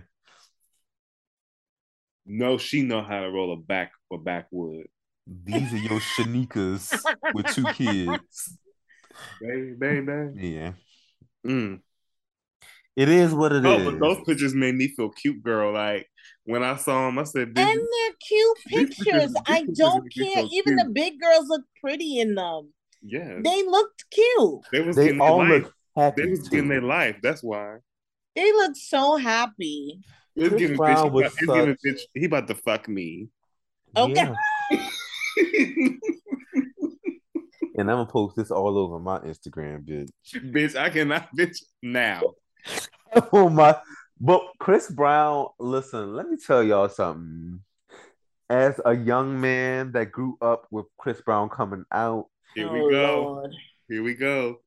No, she know how to roll a back or backwood. These are your Shanikas with two kids. Baby, baby. Yeah. Mm. It is what it is. Oh, but those pictures made me feel cute, girl. Like when I saw them, I said, "This And is- they're cute pictures- pictures. I don't care. so Even the big girls look pretty in them. yeah." They looked cute. They was they getting their all life. look happy. They was too. getting their life. That's why. They look so happy. It's Chris giving Brown bitch, he, was about, it's giving bitch, he about to fuck me. Okay. Yeah. And I'm gonna post this all over my Instagram, bitch. bitch, I cannot bitch now. oh my but Chris Brown, listen, let me tell y'all something. As a young man that grew up with Chris Brown coming out, Here Oh, we go. Lord. Here we go.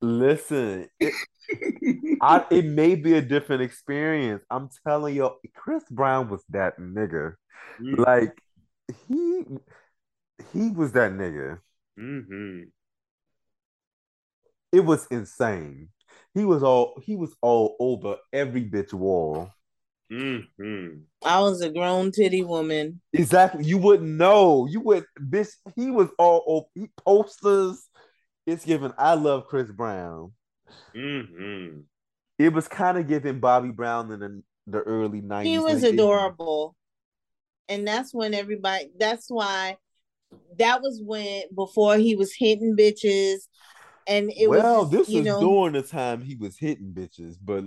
listen, it, I, it may be a different experience. I'm telling you, Chris Brown was that nigga. Mm, Like he he was that nigga. mhm. It was insane. He was all he was all over every bitch wall. Mhm. I was a grown titty woman. Exactly. You wouldn't know. You would bitch. He was all over he posters. It's given I love Chris Brown. Mhm. It was kind of giving Bobby Brown in the, the early 90s. He was late 80s. adorable. And that's when everybody that's why that was when before he was hitting bitches and it well, was this you was know during the time he was hitting bitches, but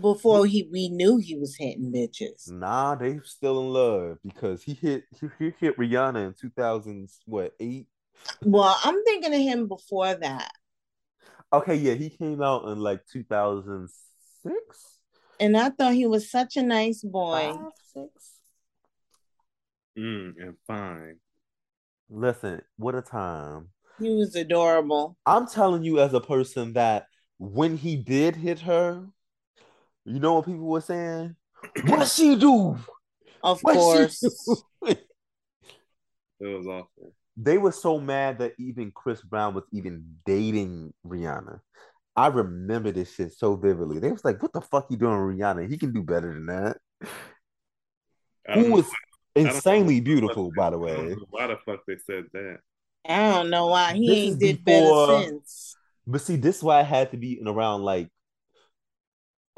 before he we knew he was hitting bitches. nah, they still in love because he hit he, he hit Rihanna in 2000 what eight? Well, I'm thinking of him before that. Okay, yeah, he came out in like 2006. And I thought he was such a nice boy. Five, six. Mm, and fine. Listen, what a time. He was adorable. I'm telling you, as a person that when he did hit her, you know what people were saying? What she do? Of What course. do? It was awful. they were so mad that even Chris Brown was even dating Rihanna. I remember this shit so vividly. They was like, "What the fuck you doing, Rihanna? He can do better than that." Who was know insanely beautiful, by the way. Why the fuck they said that? I don't know why he This ain't did before- better since. But see, this is why it had to be in around like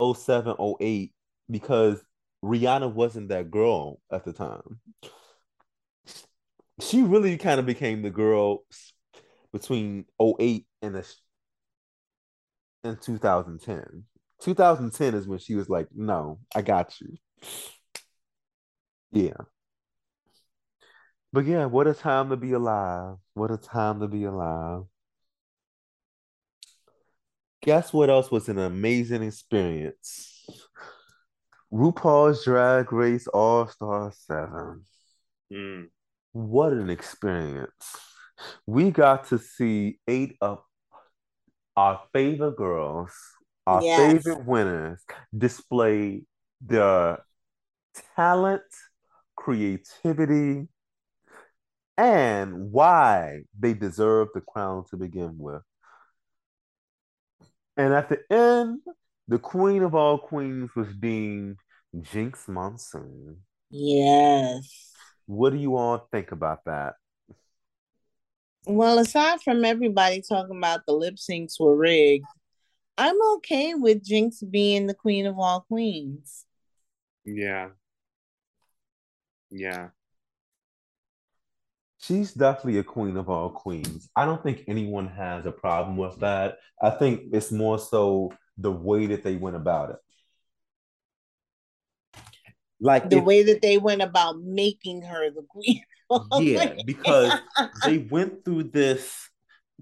07, 08, because Rihanna wasn't that girl at the time. She really kind of became the girl between 08 and the, and 2010. 2010 is when she was like, no, I got you. Yeah. But yeah, what a time to be alive. What a time to be alive. Guess what else was an amazing experience? RuPaul's Drag Race All Star 7. Mm. What an experience. We got to see eight of our favorite girls, our Yes. favorite winners display their talent, creativity, and why they deserve the crown to begin with. And at the end, the queen of all queens was deemed Jinkx Monsoon. Yes. What do you all think about that? Well, aside from everybody talking about the lip syncs were rigged, I'm okay with Jinkx being the queen of all queens. Yeah. Yeah. She's definitely a queen of all queens. I don't think anyone has a problem with that. I think it's more so the way that they went about it. Like The if- way that they went about making her the queen. Yeah, because they went through this.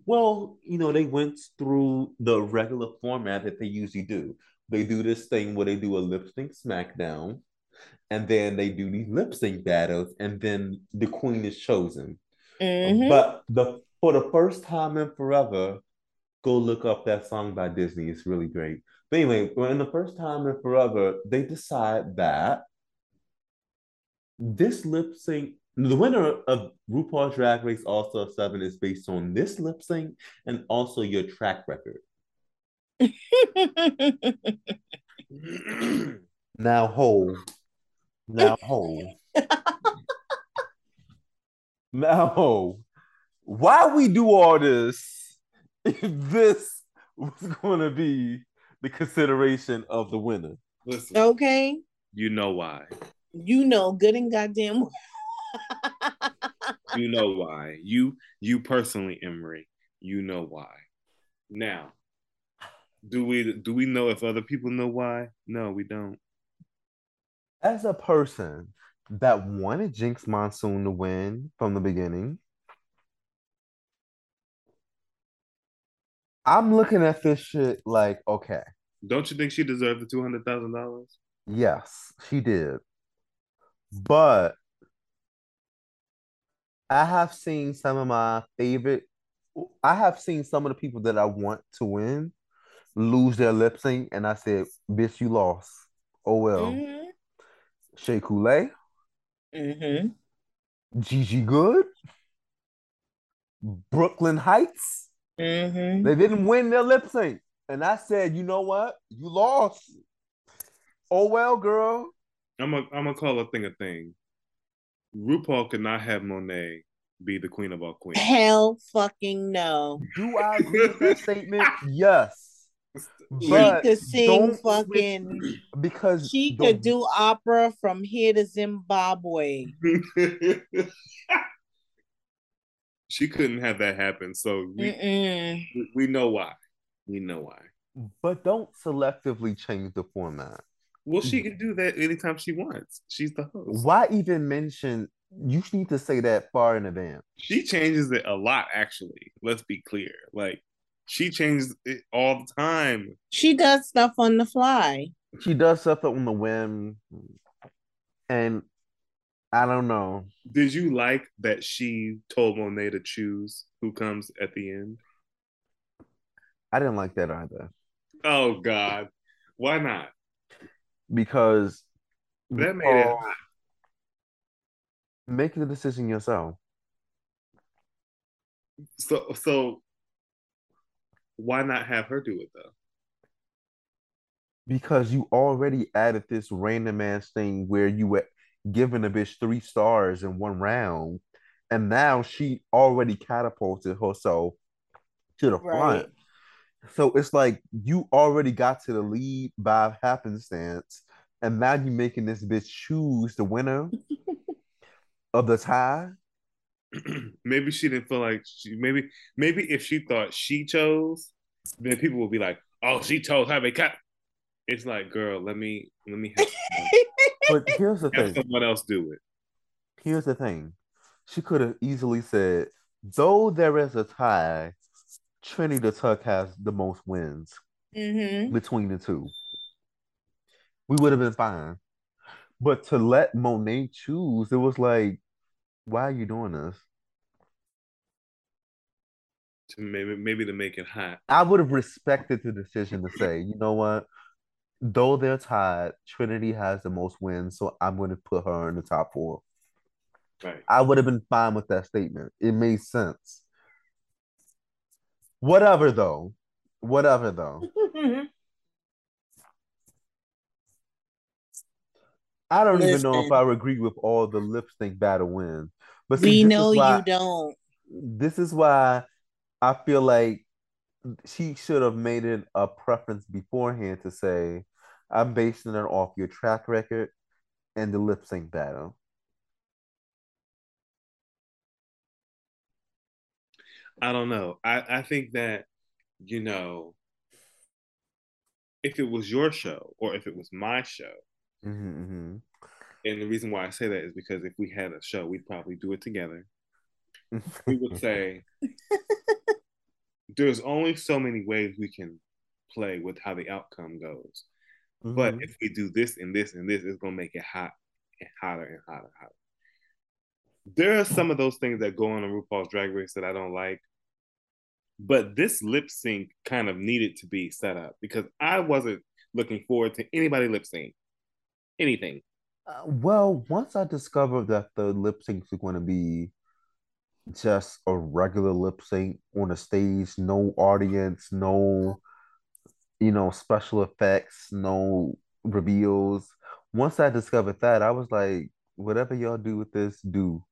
Well, you know, they went through the regular format that they usually do. They do this thing where they do a lip sync smackdown, and then they do these lip sync battles, and then the queen is chosen. Mhm. But the for the first time in forever, go look up that song by Disney. It's really great. But anyway, when the first time in forever, they decide that this lip sync, the winner of RuPaul's Drag Race All Star 7 is based on this lip sync and also your track record. Now hold. Now hold. now hold. Why we do all this if this was gonna be the consideration of the winner? Listen, okay. you know why. You know good and goddamn. You know why. You you personally, Emery, you know why. Now, do we do we know if other people know why? No, we don't. As a person that wanted Jinkx Monsoon to win from the beginning, I'm looking at this shit like, okay, Don't you think she deserved the two hundred thousand dollars? yes, she did. But I have seen some of my favorite, I have seen some of the people that I want to win lose their lip sync, and I said, bitch, you lost. Oh well. Mhm. Shea Coulee, mm-hmm. Gigi Goode, Brooklyn Heights. Mm-hmm. They didn't win their lip sync. And I said, you know what? You lost. Oh well, girl. I'm a I'm gonna call a thing a thing. RuPaul could not have Monet be the queen of all queens. Hell fucking no. Do I agree with that statement? Yes. She But could sing fucking because she could do opera from here to Zimbabwe. she couldn't have that happen. So we, we- we know why. We know why. but don't selectively change the format. Well, she can do that anytime she wants. She's the host. Why even mention you need to say that far in advance? She changes it a lot, actually. Let's be clear. Like she changes it all the time. She does stuff on the fly. She does stuff on the whim, and I don't know. Did you like that she told Monet to choose who comes at the end? I didn't like that either Oh God, why not? because That made it RuPaul- hot. make the decision yourself. So so why not have her do it though? Because you already added this random ass thing where you were giving a bitch three stars in one round, and now she already catapulted herself to the Right. front. So it's like you already got to the lead by happenstance, and now you're making this bitch choose the winner of the tie. maybe she didn't feel like she maybe maybe if she thought she chose, then people would be like, "Oh, she chose have a cat." It's like, girl, let me let me have, But here's the have thing. someone else do it. Here's the thing. she could have easily said, though there is a tie, Trinity the Tuck has the most wins Mm-hmm. between the two. We would have been fine. But to let Monet choose, it was like, why are you doing this? To maybe maybe to make it hot. I would have respected the decision to say, you know what? Though they're tied, Trinity has the most wins, so I'm going to put her in the top four. Right. I would have been fine with that statement. It made sense. Whatever though. Whatever though. I don't even know if I would agree with all the lip sync battle wins. But see, we know why, you don't. This is why I feel like she should have made it a preference beforehand to say, I'm basing it off your track record and the lip sync battle. I don't know. I, I think that, you know, if it was your show or if it was my show, Mm-hmm, and the reason why I say that is because if we had a show, we'd probably do it together. We would say, there's only so many ways we can play with how the outcome goes. But Mhm. if we do this and this and this, it's gonna make it hot and hotter and hotter and hotter. There are some of those things that go on in RuPaul's Drag Race that I don't like, but this lip sync kind of needed to be set up because I wasn't looking forward to anybody lip sync anything. Uh, well, once I discovered that the lip syncs are going to be just a regular lip sync on a stage, no audience, no, you know, special effects, no reveals. Once I discovered that, I was like, whatever y'all do with this, do.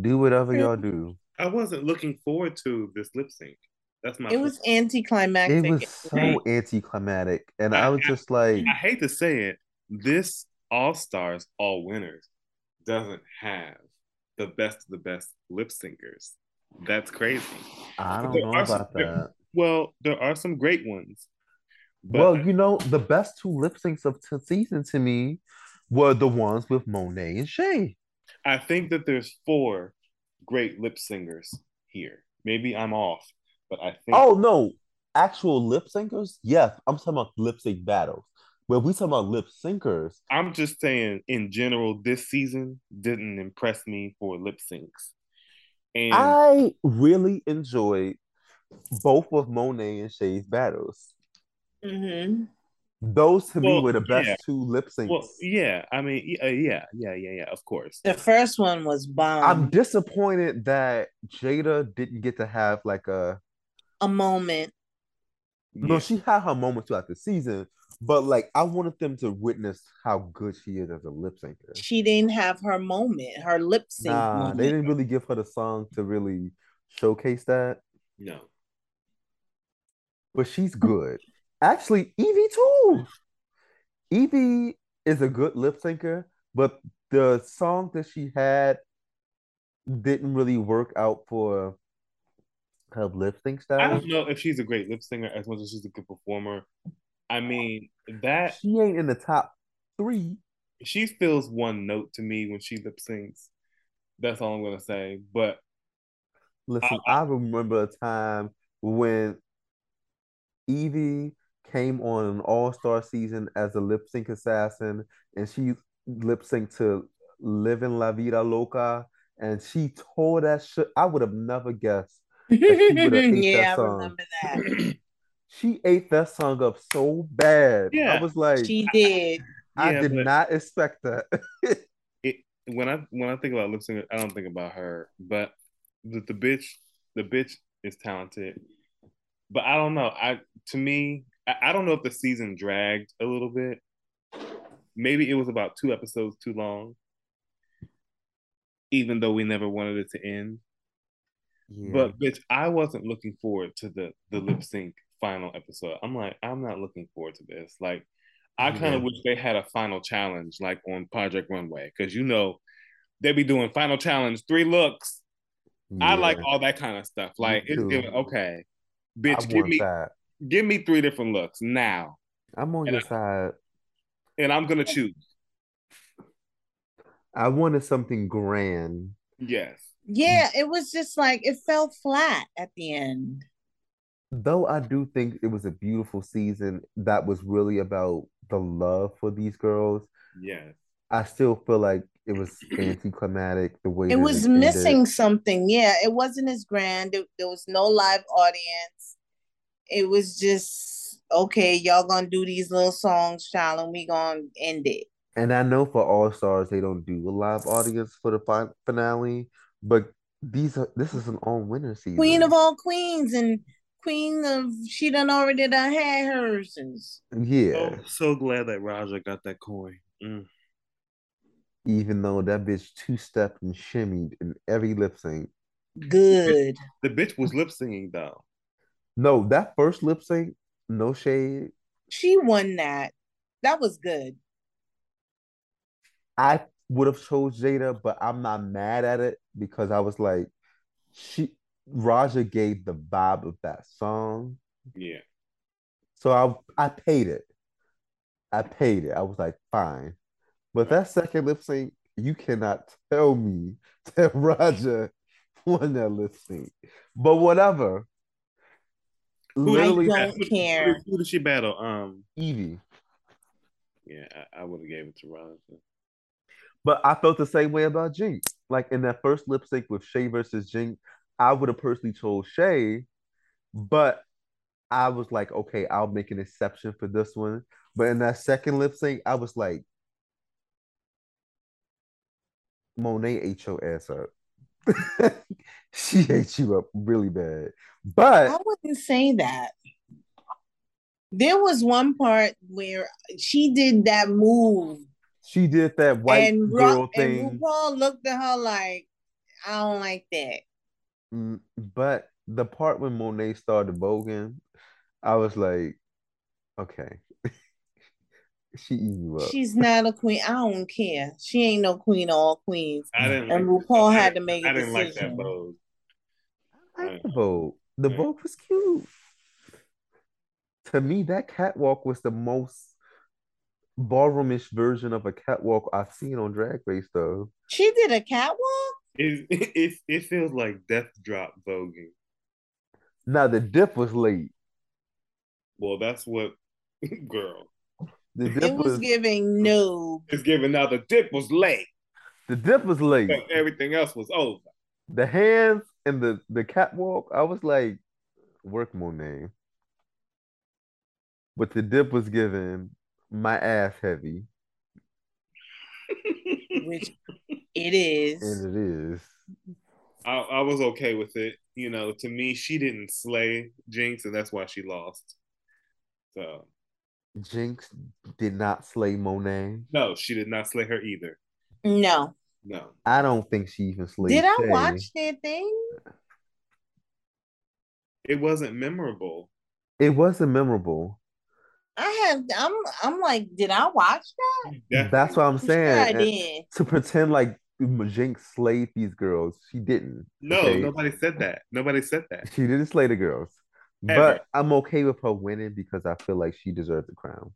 Do whatever y'all do. I wasn't looking forward to this lip sync. That's my. It was anticlimactic. It was so Hey. anticlimactic. And I was just like, I hate to say it. This All Stars, All Winners doesn't have the best of the best lip syncers. That's crazy. I don't know are some- about that. Well, there are some great ones. But Well, you know, the best two lip syncs of the season to me were the ones with Monet and Shea. I think that there's four great lip singers here. Maybe I'm off, but I think Oh no, actual lip syncers? Yes, I'm talking about lip sync battles. But we talking about lip syncers. I'm just saying in general, this season didn't impress me for lip syncs. And I really enjoyed both of Monet and Shea's battles. hmm Those to me were the best yeah. two lip syncs. well, yeah, I mean, yeah, yeah, yeah, yeah, yeah, of course. The first one was bomb. I'm disappointed that Jaida didn't get to have like a a moment. No, Yeah. she had her moments throughout the season, but like I wanted them to witness how good she is as a lip syncer. She didn't have her moment, her lip sync Nah, moment. they didn't really give her the song to really showcase that, No. but she's good. Actually, Yvie too. Yvie is a good lip syncer, but the song that she had didn't really work out for her lip sync style. I don't know if she's a great lip singer as much as she's a good performer. I mean, that She ain't in the top three. she feels one note to me when she lip syncs. That's all I'm gonna say. But Listen, I remember a time when Yvie came on an all-star season as a lip sync assassin, and she lip synced to "Living La Vida Loca," and she tore that shit. I would have never guessed. She ate yeah, that I song. remember that. She ate that song up so bad. Yeah. I was like, She did. I Yeah, did not expect that. it when I when I think about lip sync, I don't think about her. But the, the bitch, the bitch is talented. But I don't know. I to me, I, I don't know if the season dragged a little bit. Maybe it was about two episodes too long. Even though we never wanted it to end. Yeah. But bitch, I wasn't looking forward to the the lip sync final episode. I'm like, I'm not looking forward to this. Like, I kind of Yeah. wish they had a final challenge like on Project Runway because you know they'd be doing final challenge three looks. I like all that kind of stuff. Like, it's giving okay, I bitch, give me that. give me three different looks now, I'm on And your side. and I'm gonna choose. I wanted something grand. Yes. Yeah, it was just like it fell flat at the end. Though I do think it was a beautiful season that was really about the love for these girls. Yes. I still feel like it was anticlimactic the way It that was ended. missing something. Yeah, it wasn't as grand. It- there was no live audience. It was just okay. Y'all gonna do these little songs, child, and we gonna end it. And I know for All Stars they don't do a live audience for the fi- finale, but these are this is an all winner season. Queen of all queens and queen of she done already done had hers. and- yeah. Oh, so glad that Raja got that coin. Mm. Even though that bitch two stepped and shimmied in every lip sync. Good. The bitch was lip singing though. No, that first lip sync, no shade. She won that. That was good. I would have chose Jaida, but I'm not mad at it because I was like, she Raja gave the vibe of that song. Yeah. So I I paid it. I paid it. I was like, fine. But that second lip sync, you cannot tell me that Raja won that lip sync. But whatever. Who did- Literally, don't who- who- care. Who, did she battle? Um. Yvie. Yeah, I, I would have gave it to Raja. But I felt the same way about Jinkx. Like in that first lip sync with Shea versus Jinkx, I would have personally told Shea, but I was like, okay, I'll make an exception for this one. But in that second lip sync, I was like, Monet ate your ass up. she ate you up really bad. But I wouldn't say that. There was one part where she did that move, she did that white and, girl thing. and RuPaul looked at her like, "I don't like that." Mm, But the part when Monet started voguing, I was like, okay. she eating you up. She's not a queen. I don't care. She ain't no queen of all queens. I didn't. And like, RuPaul I had to didn't- make a I didn't like that decision. I like the vogue. The Yeah. vogue was cute. To me, that catwalk was the most ballroomish version of a catwalk I've seen on Drag Race, though. She did a catwalk. It, it it feels like death drop voguing. Now the dip was late. Well, that's what, girl. The It was was giving no. It's giving now. The dip was late. the dip was late. but Everything else was over. The hands and the the catwalk, I was like, work Monet. But the dip was given my ass heavy, which it is. and it is. I, I was okay with it. You know, to me, she didn't slay Jinkx, and that's why she lost. So Jinkx did not slay Monet. no, she did not slay her either. No. No, I don't think she even slayed. Did I Shea. watch their thing? it wasn't memorable. It wasn't memorable. I have. I'm. I'm like, did I watch that? Mm-hmm. Definitely. That's what I'm I'm sure saying. I did. To pretend like Jinkx slayed these girls, she didn't. No, okay? nobody said that. Nobody said that. She didn't slay the girls. Ever. But I'm okay with her winning because I feel like she deserved the crown.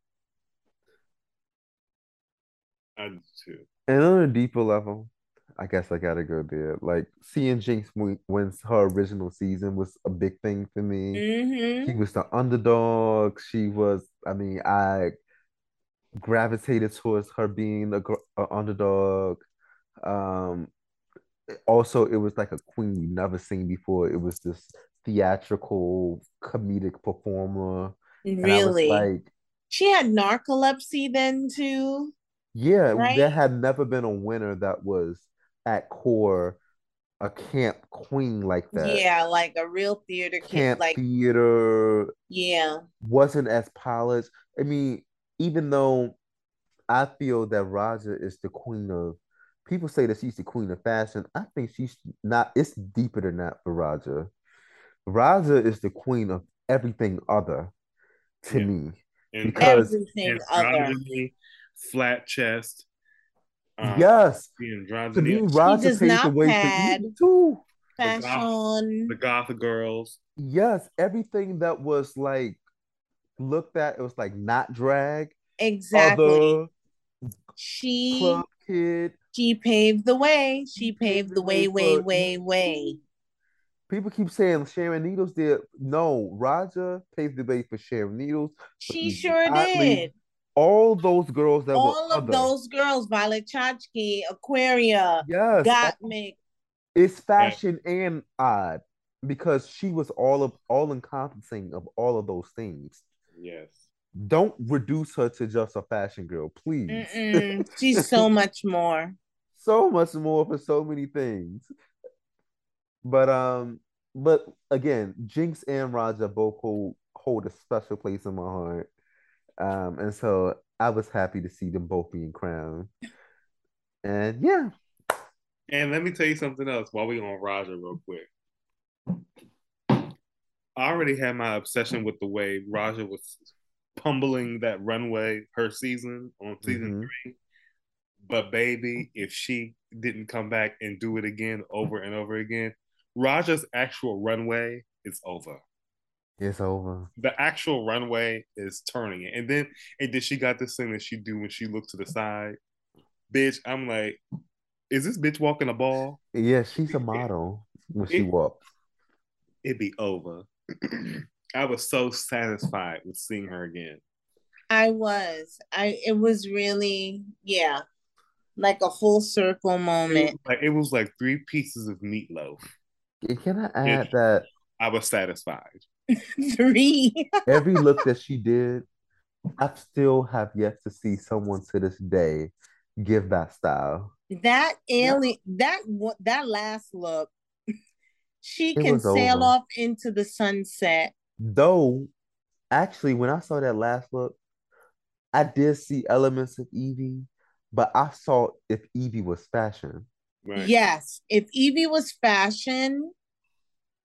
I do too. And on a deeper level, I guess I gotta go there. Like seeing Jinkx when her original season was a big thing for me. Mm-hmm. She was the underdog. She was, I mean, I gravitated towards her being a, a underdog. Um, also, it was like a queen we never seen before. It was this theatrical comedic performer. And I was Really? like, she had narcolepsy then too. yeah, Right? there had never been a winner that was at core a camp queen like that. Yeah, like a real theater kid. Camp Like, theater yeah. wasn't as polished. I mean, even though I feel that Raja is the queen of people say that she's the queen of fashion, I think she's not, it's deeper than that for Raja. Raja is the queen of everything other to Yeah. me. And, Because- Everything other. flat chest. Um, yes, the to me, androgyny, Raja does paved the not way pad. for Eve too. Fashion. the goth girls. Yes, everything that was like looked at, it was like not drag. Exactly. She club kid. She paved the way. She paved the way, way, way, way. People keep saying Sharon Needles did. No, Raja paved the way for Sharon Needles. She sure Oddly, did. All those girls that All were of other. those girls, Violet Chachki, Aquaria, Yes, Gottmik. it's fashion and odd because she was all of all encompassing of all of those things. Yes. Don't reduce her to just a fashion girl, please. She's so much more. so much more for so many things. But um, but again, Jinkx and Raja both hold hold a special place in my heart. Um, and so I was happy to see them both being crowned. And yeah, And let me tell you something else while we on Raja real quick. I already had my obsession with the way Raja was pumbling that runway her season on season Mhm. three. But baby, if she didn't come back and do it again over and over again, Raja's actual runway is over. It's over. The actual runway is turning it. And then and then she got this thing that she do when she looked to the side. Bitch, I'm like, is this bitch walking a ball? Yeah, she's a model when she It- walks. it'd be over. I was so satisfied with seeing her again. I was. I it was really, yeah, like a full circle It was moment. like it was like three pieces of meatloaf. Can I add that I was satisfied. Three. every look that she did, I still have yet to see someone to this day give that style. That alien that one- that last look, she It can sail over. off into the sunset. Though, actually, when I saw that last look, I did see elements of Yvie, but I saw if Yvie was fashion. Right. Yes, if Yvie was fashion,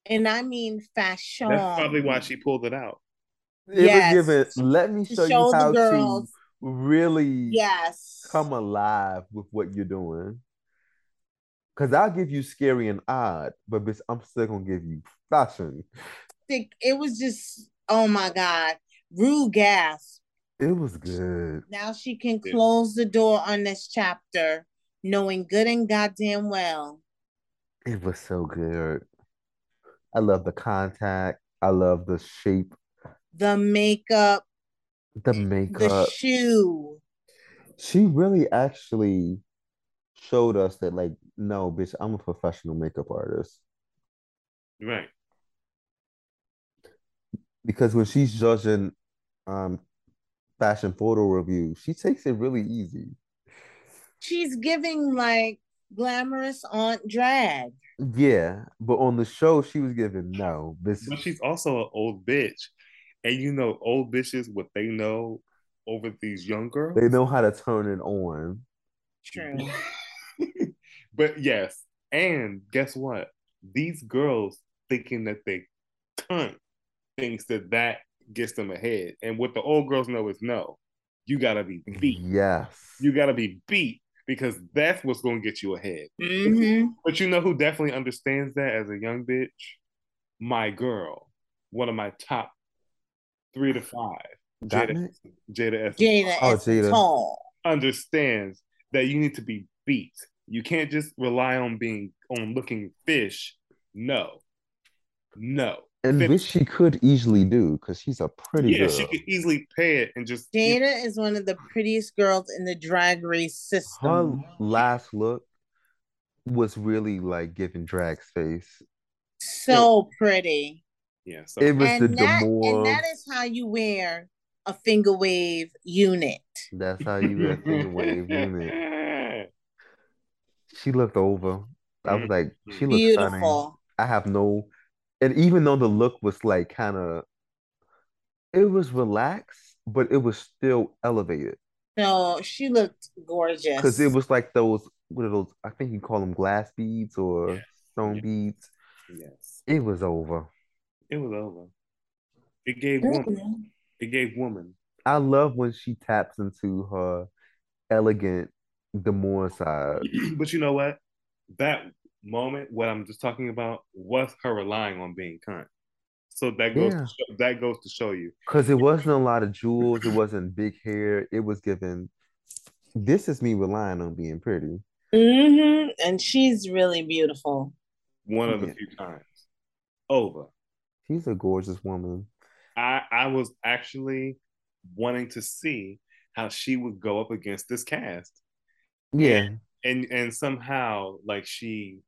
and I mean fashion, That's probably why she pulled it out. It Yes. was given, let me show, show you the how to really yes, come alive with what you're doing. Because I'll give you scary and odd, but bitch, I'm still gonna give you fashion. Thick- it was just oh my god, Rue gasp. It was good. Now she can close the door on this chapter, knowing good and goddamn well. It was so good. I love the contact. I love the shape, The makeup, the makeup. the shoe. She really actually showed us that, like, no, bitch, I'm a professional makeup artist. Right. Because when she's judging um fashion photo reviews, she takes it really easy. She's giving like glamorous aunt drag. Yeah, but on the show, she was given no. This But she's also an old bitch. And you know, old bitches, what they know over these young girls. they know how to turn it on. True. but yes, and guess what? These girls thinking that they cunt thinks that that gets them ahead. And what the old girls know is no, you gotta be beat. Yes. You gotta be beat because that's what's gonna get you ahead. hmm But you know who definitely understands that as a young bitch? My girl, one of my top three to five. Got Jaida, me? Jaida Essence Jaida Oh, Jaida. tall. understands that you need to be beat. You can't just rely on being on looking fish. No, no. And Finish. which she could easily do because she's a pretty yeah, girl. she could easily pay it and just Jaida is one of the prettiest girls in the drag race system. Her system. last look was really like giving drag face. So pretty. yeah. So It was the And that, and that is how you wear a finger wave unit. That's how you get finger wave unit. She looked over. I was like, she looked stunning. I have no, and even though the look was like kind of, it was relaxed, but it was still elevated no she looked gorgeous. because it was like those, what are those? I think you call them glass beads or Yeah. stone Yeah. beads. Yes, It was over. it was over. It gave woman. It gave woman. I love when she taps into her elegant demure side. but you know what? That moment, what I'm just talking about, was her relying on being kind. So that goes Yeah. to show, that goes to show you. Because it wasn't a lot of jewels, it wasn't big hair. It was given, this is me relying on being pretty. hmm And she's really beautiful. One of the Yeah. few times. Over. She's a gorgeous woman. I I was actually wanting to see how she would go up against this cast. Yeah, And and somehow like she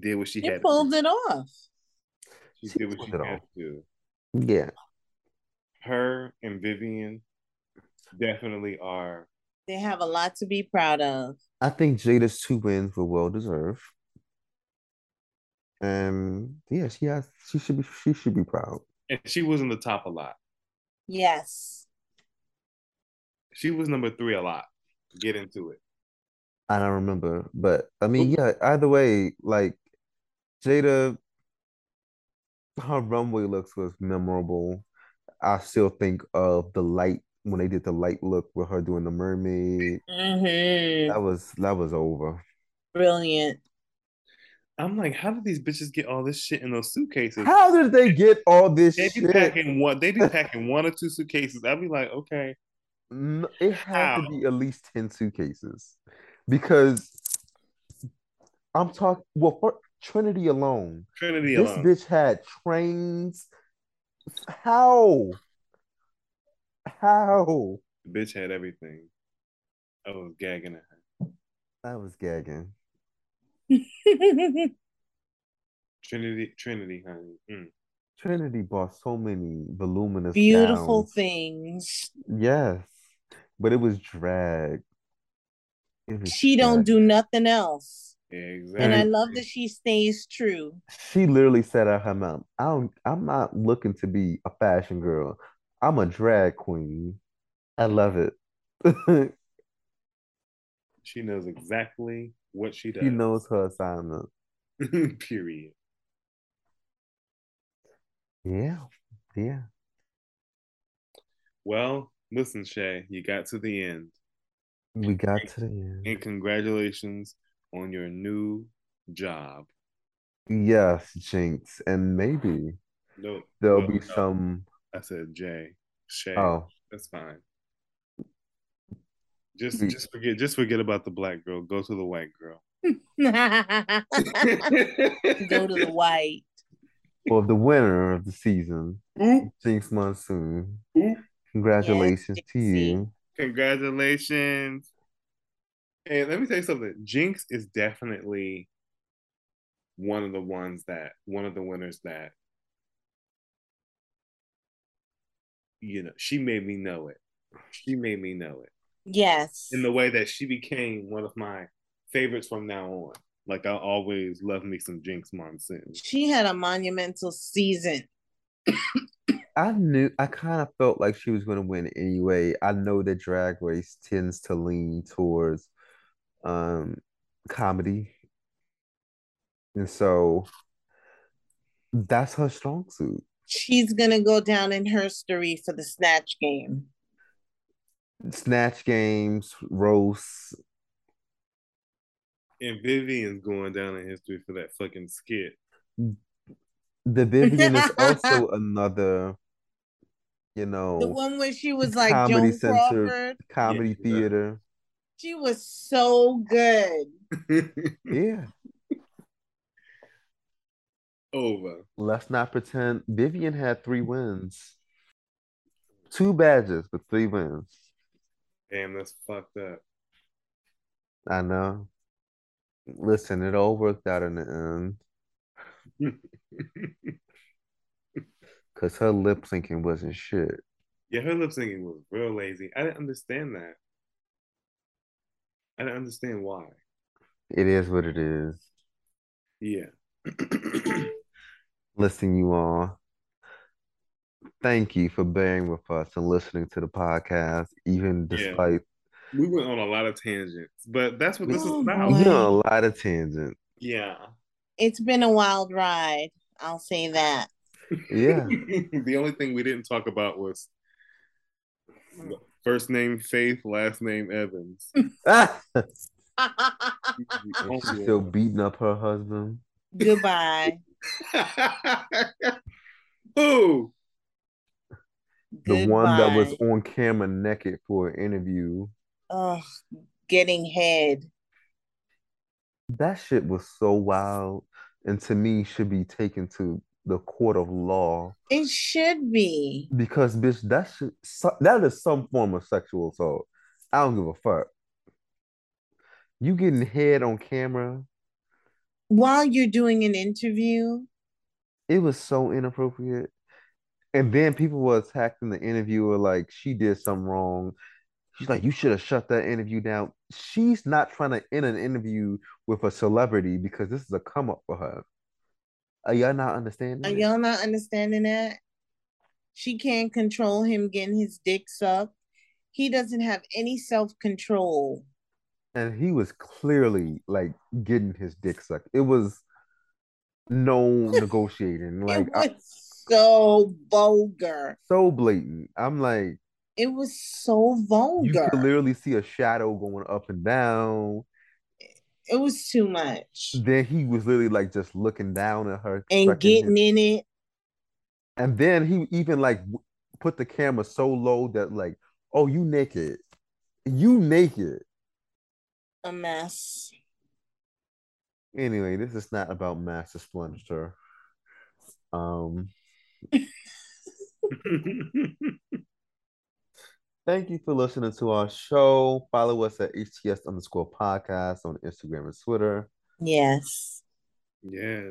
did what she She had to pulled do. it off. She She did what she had off. to yeah. Her and Vivienne definitely are They have a lot to be proud of. I think Jaida's two wins were well deserved. And yeah, she has. She should be. She should be proud. and she was in the top a lot. Yes. She was number three a lot. Get into it. I don't remember, but I mean, yeah. Either way, like Jaida, her runway looks was memorable. I still think of the light when they did the light look with her doing the mermaid. hmm That was that was over. Brilliant. I'm like, how did these bitches get all this shit in those suitcases? How did they get all this They be shit? packing one. They be packing one or two suitcases. I'd be like, okay, N- It had to be at least 10 suitcases because I'm talking, well, for Trinity alone, Trinity this alone. bitch had trains. How? How? The bitch had everything. I was gagging at her. I was gagging. Trinity, Trinity, honey. Mm. Trinity bought so many voluminous Beautiful gowns. things. Yes, but it was drag. It was She don't do nothing else. Yeah, exactly. And I love that she stays true. She literally said out her mouth, I don't, I'm not looking to be a fashion girl. I'm a drag queen. I love it. She knows exactly what she does. She knows her assignment. Period. Yeah, yeah. Well, listen, Shea, you got to the end. We got to the end. And congratulations on your new job. Yes, Jinkx. And maybe No, there'll well, be no, some. I said Jay. Shea. Oh, That's fine. Just just forget just forget about the black girl. Go to the white girl. Go to the white. well, the winner of the season, Oop, Jinkx Monsoon. oop. Congratulations Yes, to you. Congratulations. And let me tell you something. Jinkx is definitely one of the ones that one of the winners that you know, she made me know it. She made me know it. Yes. In the way that she became one of my favorites from now on. Like I always love me some Jinkx Monsoon. She had a monumental season. I knew, I kind of felt like she was going to win anyway. I know that Drag Race tends to lean towards um comedy. And so that's her strong suit. She's gonna go down in history for the snatch game. Snatch games, roasts. And Vivienne's going down in history for that fucking skit. The Vivienne is also another, you know, The one where she was like Comedy Joan Center. Crawford. comedy Yeah. theater. She was so good. Yeah. Over. Let's not pretend Vivienne had three wins. Two badges, but three wins. Damn, that's fucked up. I know. Listen, it all worked out in the end because her lip syncing wasn't shit. Yeah, her lip syncing was real lazy. I didn't understand that. I don't understand why. It is what it is. Yeah. Listen, you all. Thank you for bearing with us and listening to the podcast, even Yeah. despite we went on a lot of tangents, but that's what this is Oh, about. boy. you know, a lot of tangents. Yeah. It's been a wild ride. I'll say that. Yeah. the only thing we didn't talk about was mm. First name Faith, last name Evans. Oh, She's still beating up her husband. Goodbye. Who? The one that was on camera naked for an interview. Ugh, getting head. That shit was so wild, and to me should be taken to the court of law It should be. because bitch, that shit, that is some form of sexual assault. I don't give a fuck. You getting head on camera, While you're doing an interview, it was so inappropriate. And then people were attacking the interviewer like she did something wrong. She's like, you should have shut that interview down. She's not trying to end an interview with a celebrity because this is a come up for her. Are y'all not understanding? are y'all not understanding that? She can't control him getting his dick sucked. He doesn't have any self control. And he was clearly like getting his dick sucked. It was no negotiating. Like it I- so vulgar. so blatant. I'm like, It was so vulgar. you could literally see a shadow going up and down. It was too much. Then he was literally like just looking down at her And getting his- in it. And then he even like put the camera so low that like, oh, you naked, you naked. A mess. Anyway, this is not about master splinter. Um, thank you for listening to our show. Follow us at HTS underscore podcast on Instagram and Twitter. Yes. yeah.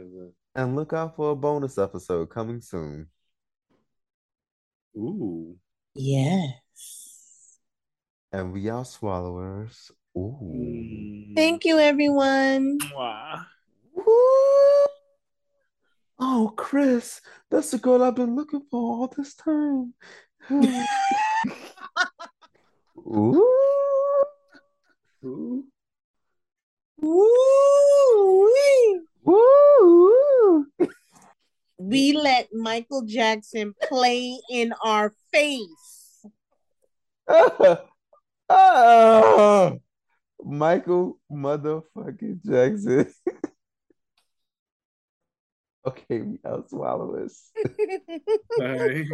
And look out for a bonus episode coming soon. Ooh. Yes. And we are swallowers. Ooh. Mm. Thank you, everyone. Mwah. Woo! Oh, Chris, that's the girl I've been looking for all this time. Ooh. Ooh. Woo-wee. Woo! We let Michael Jackson play in our face. Ah, ah. Michael motherfucking Jackson. okay, we are swallowers. Bye.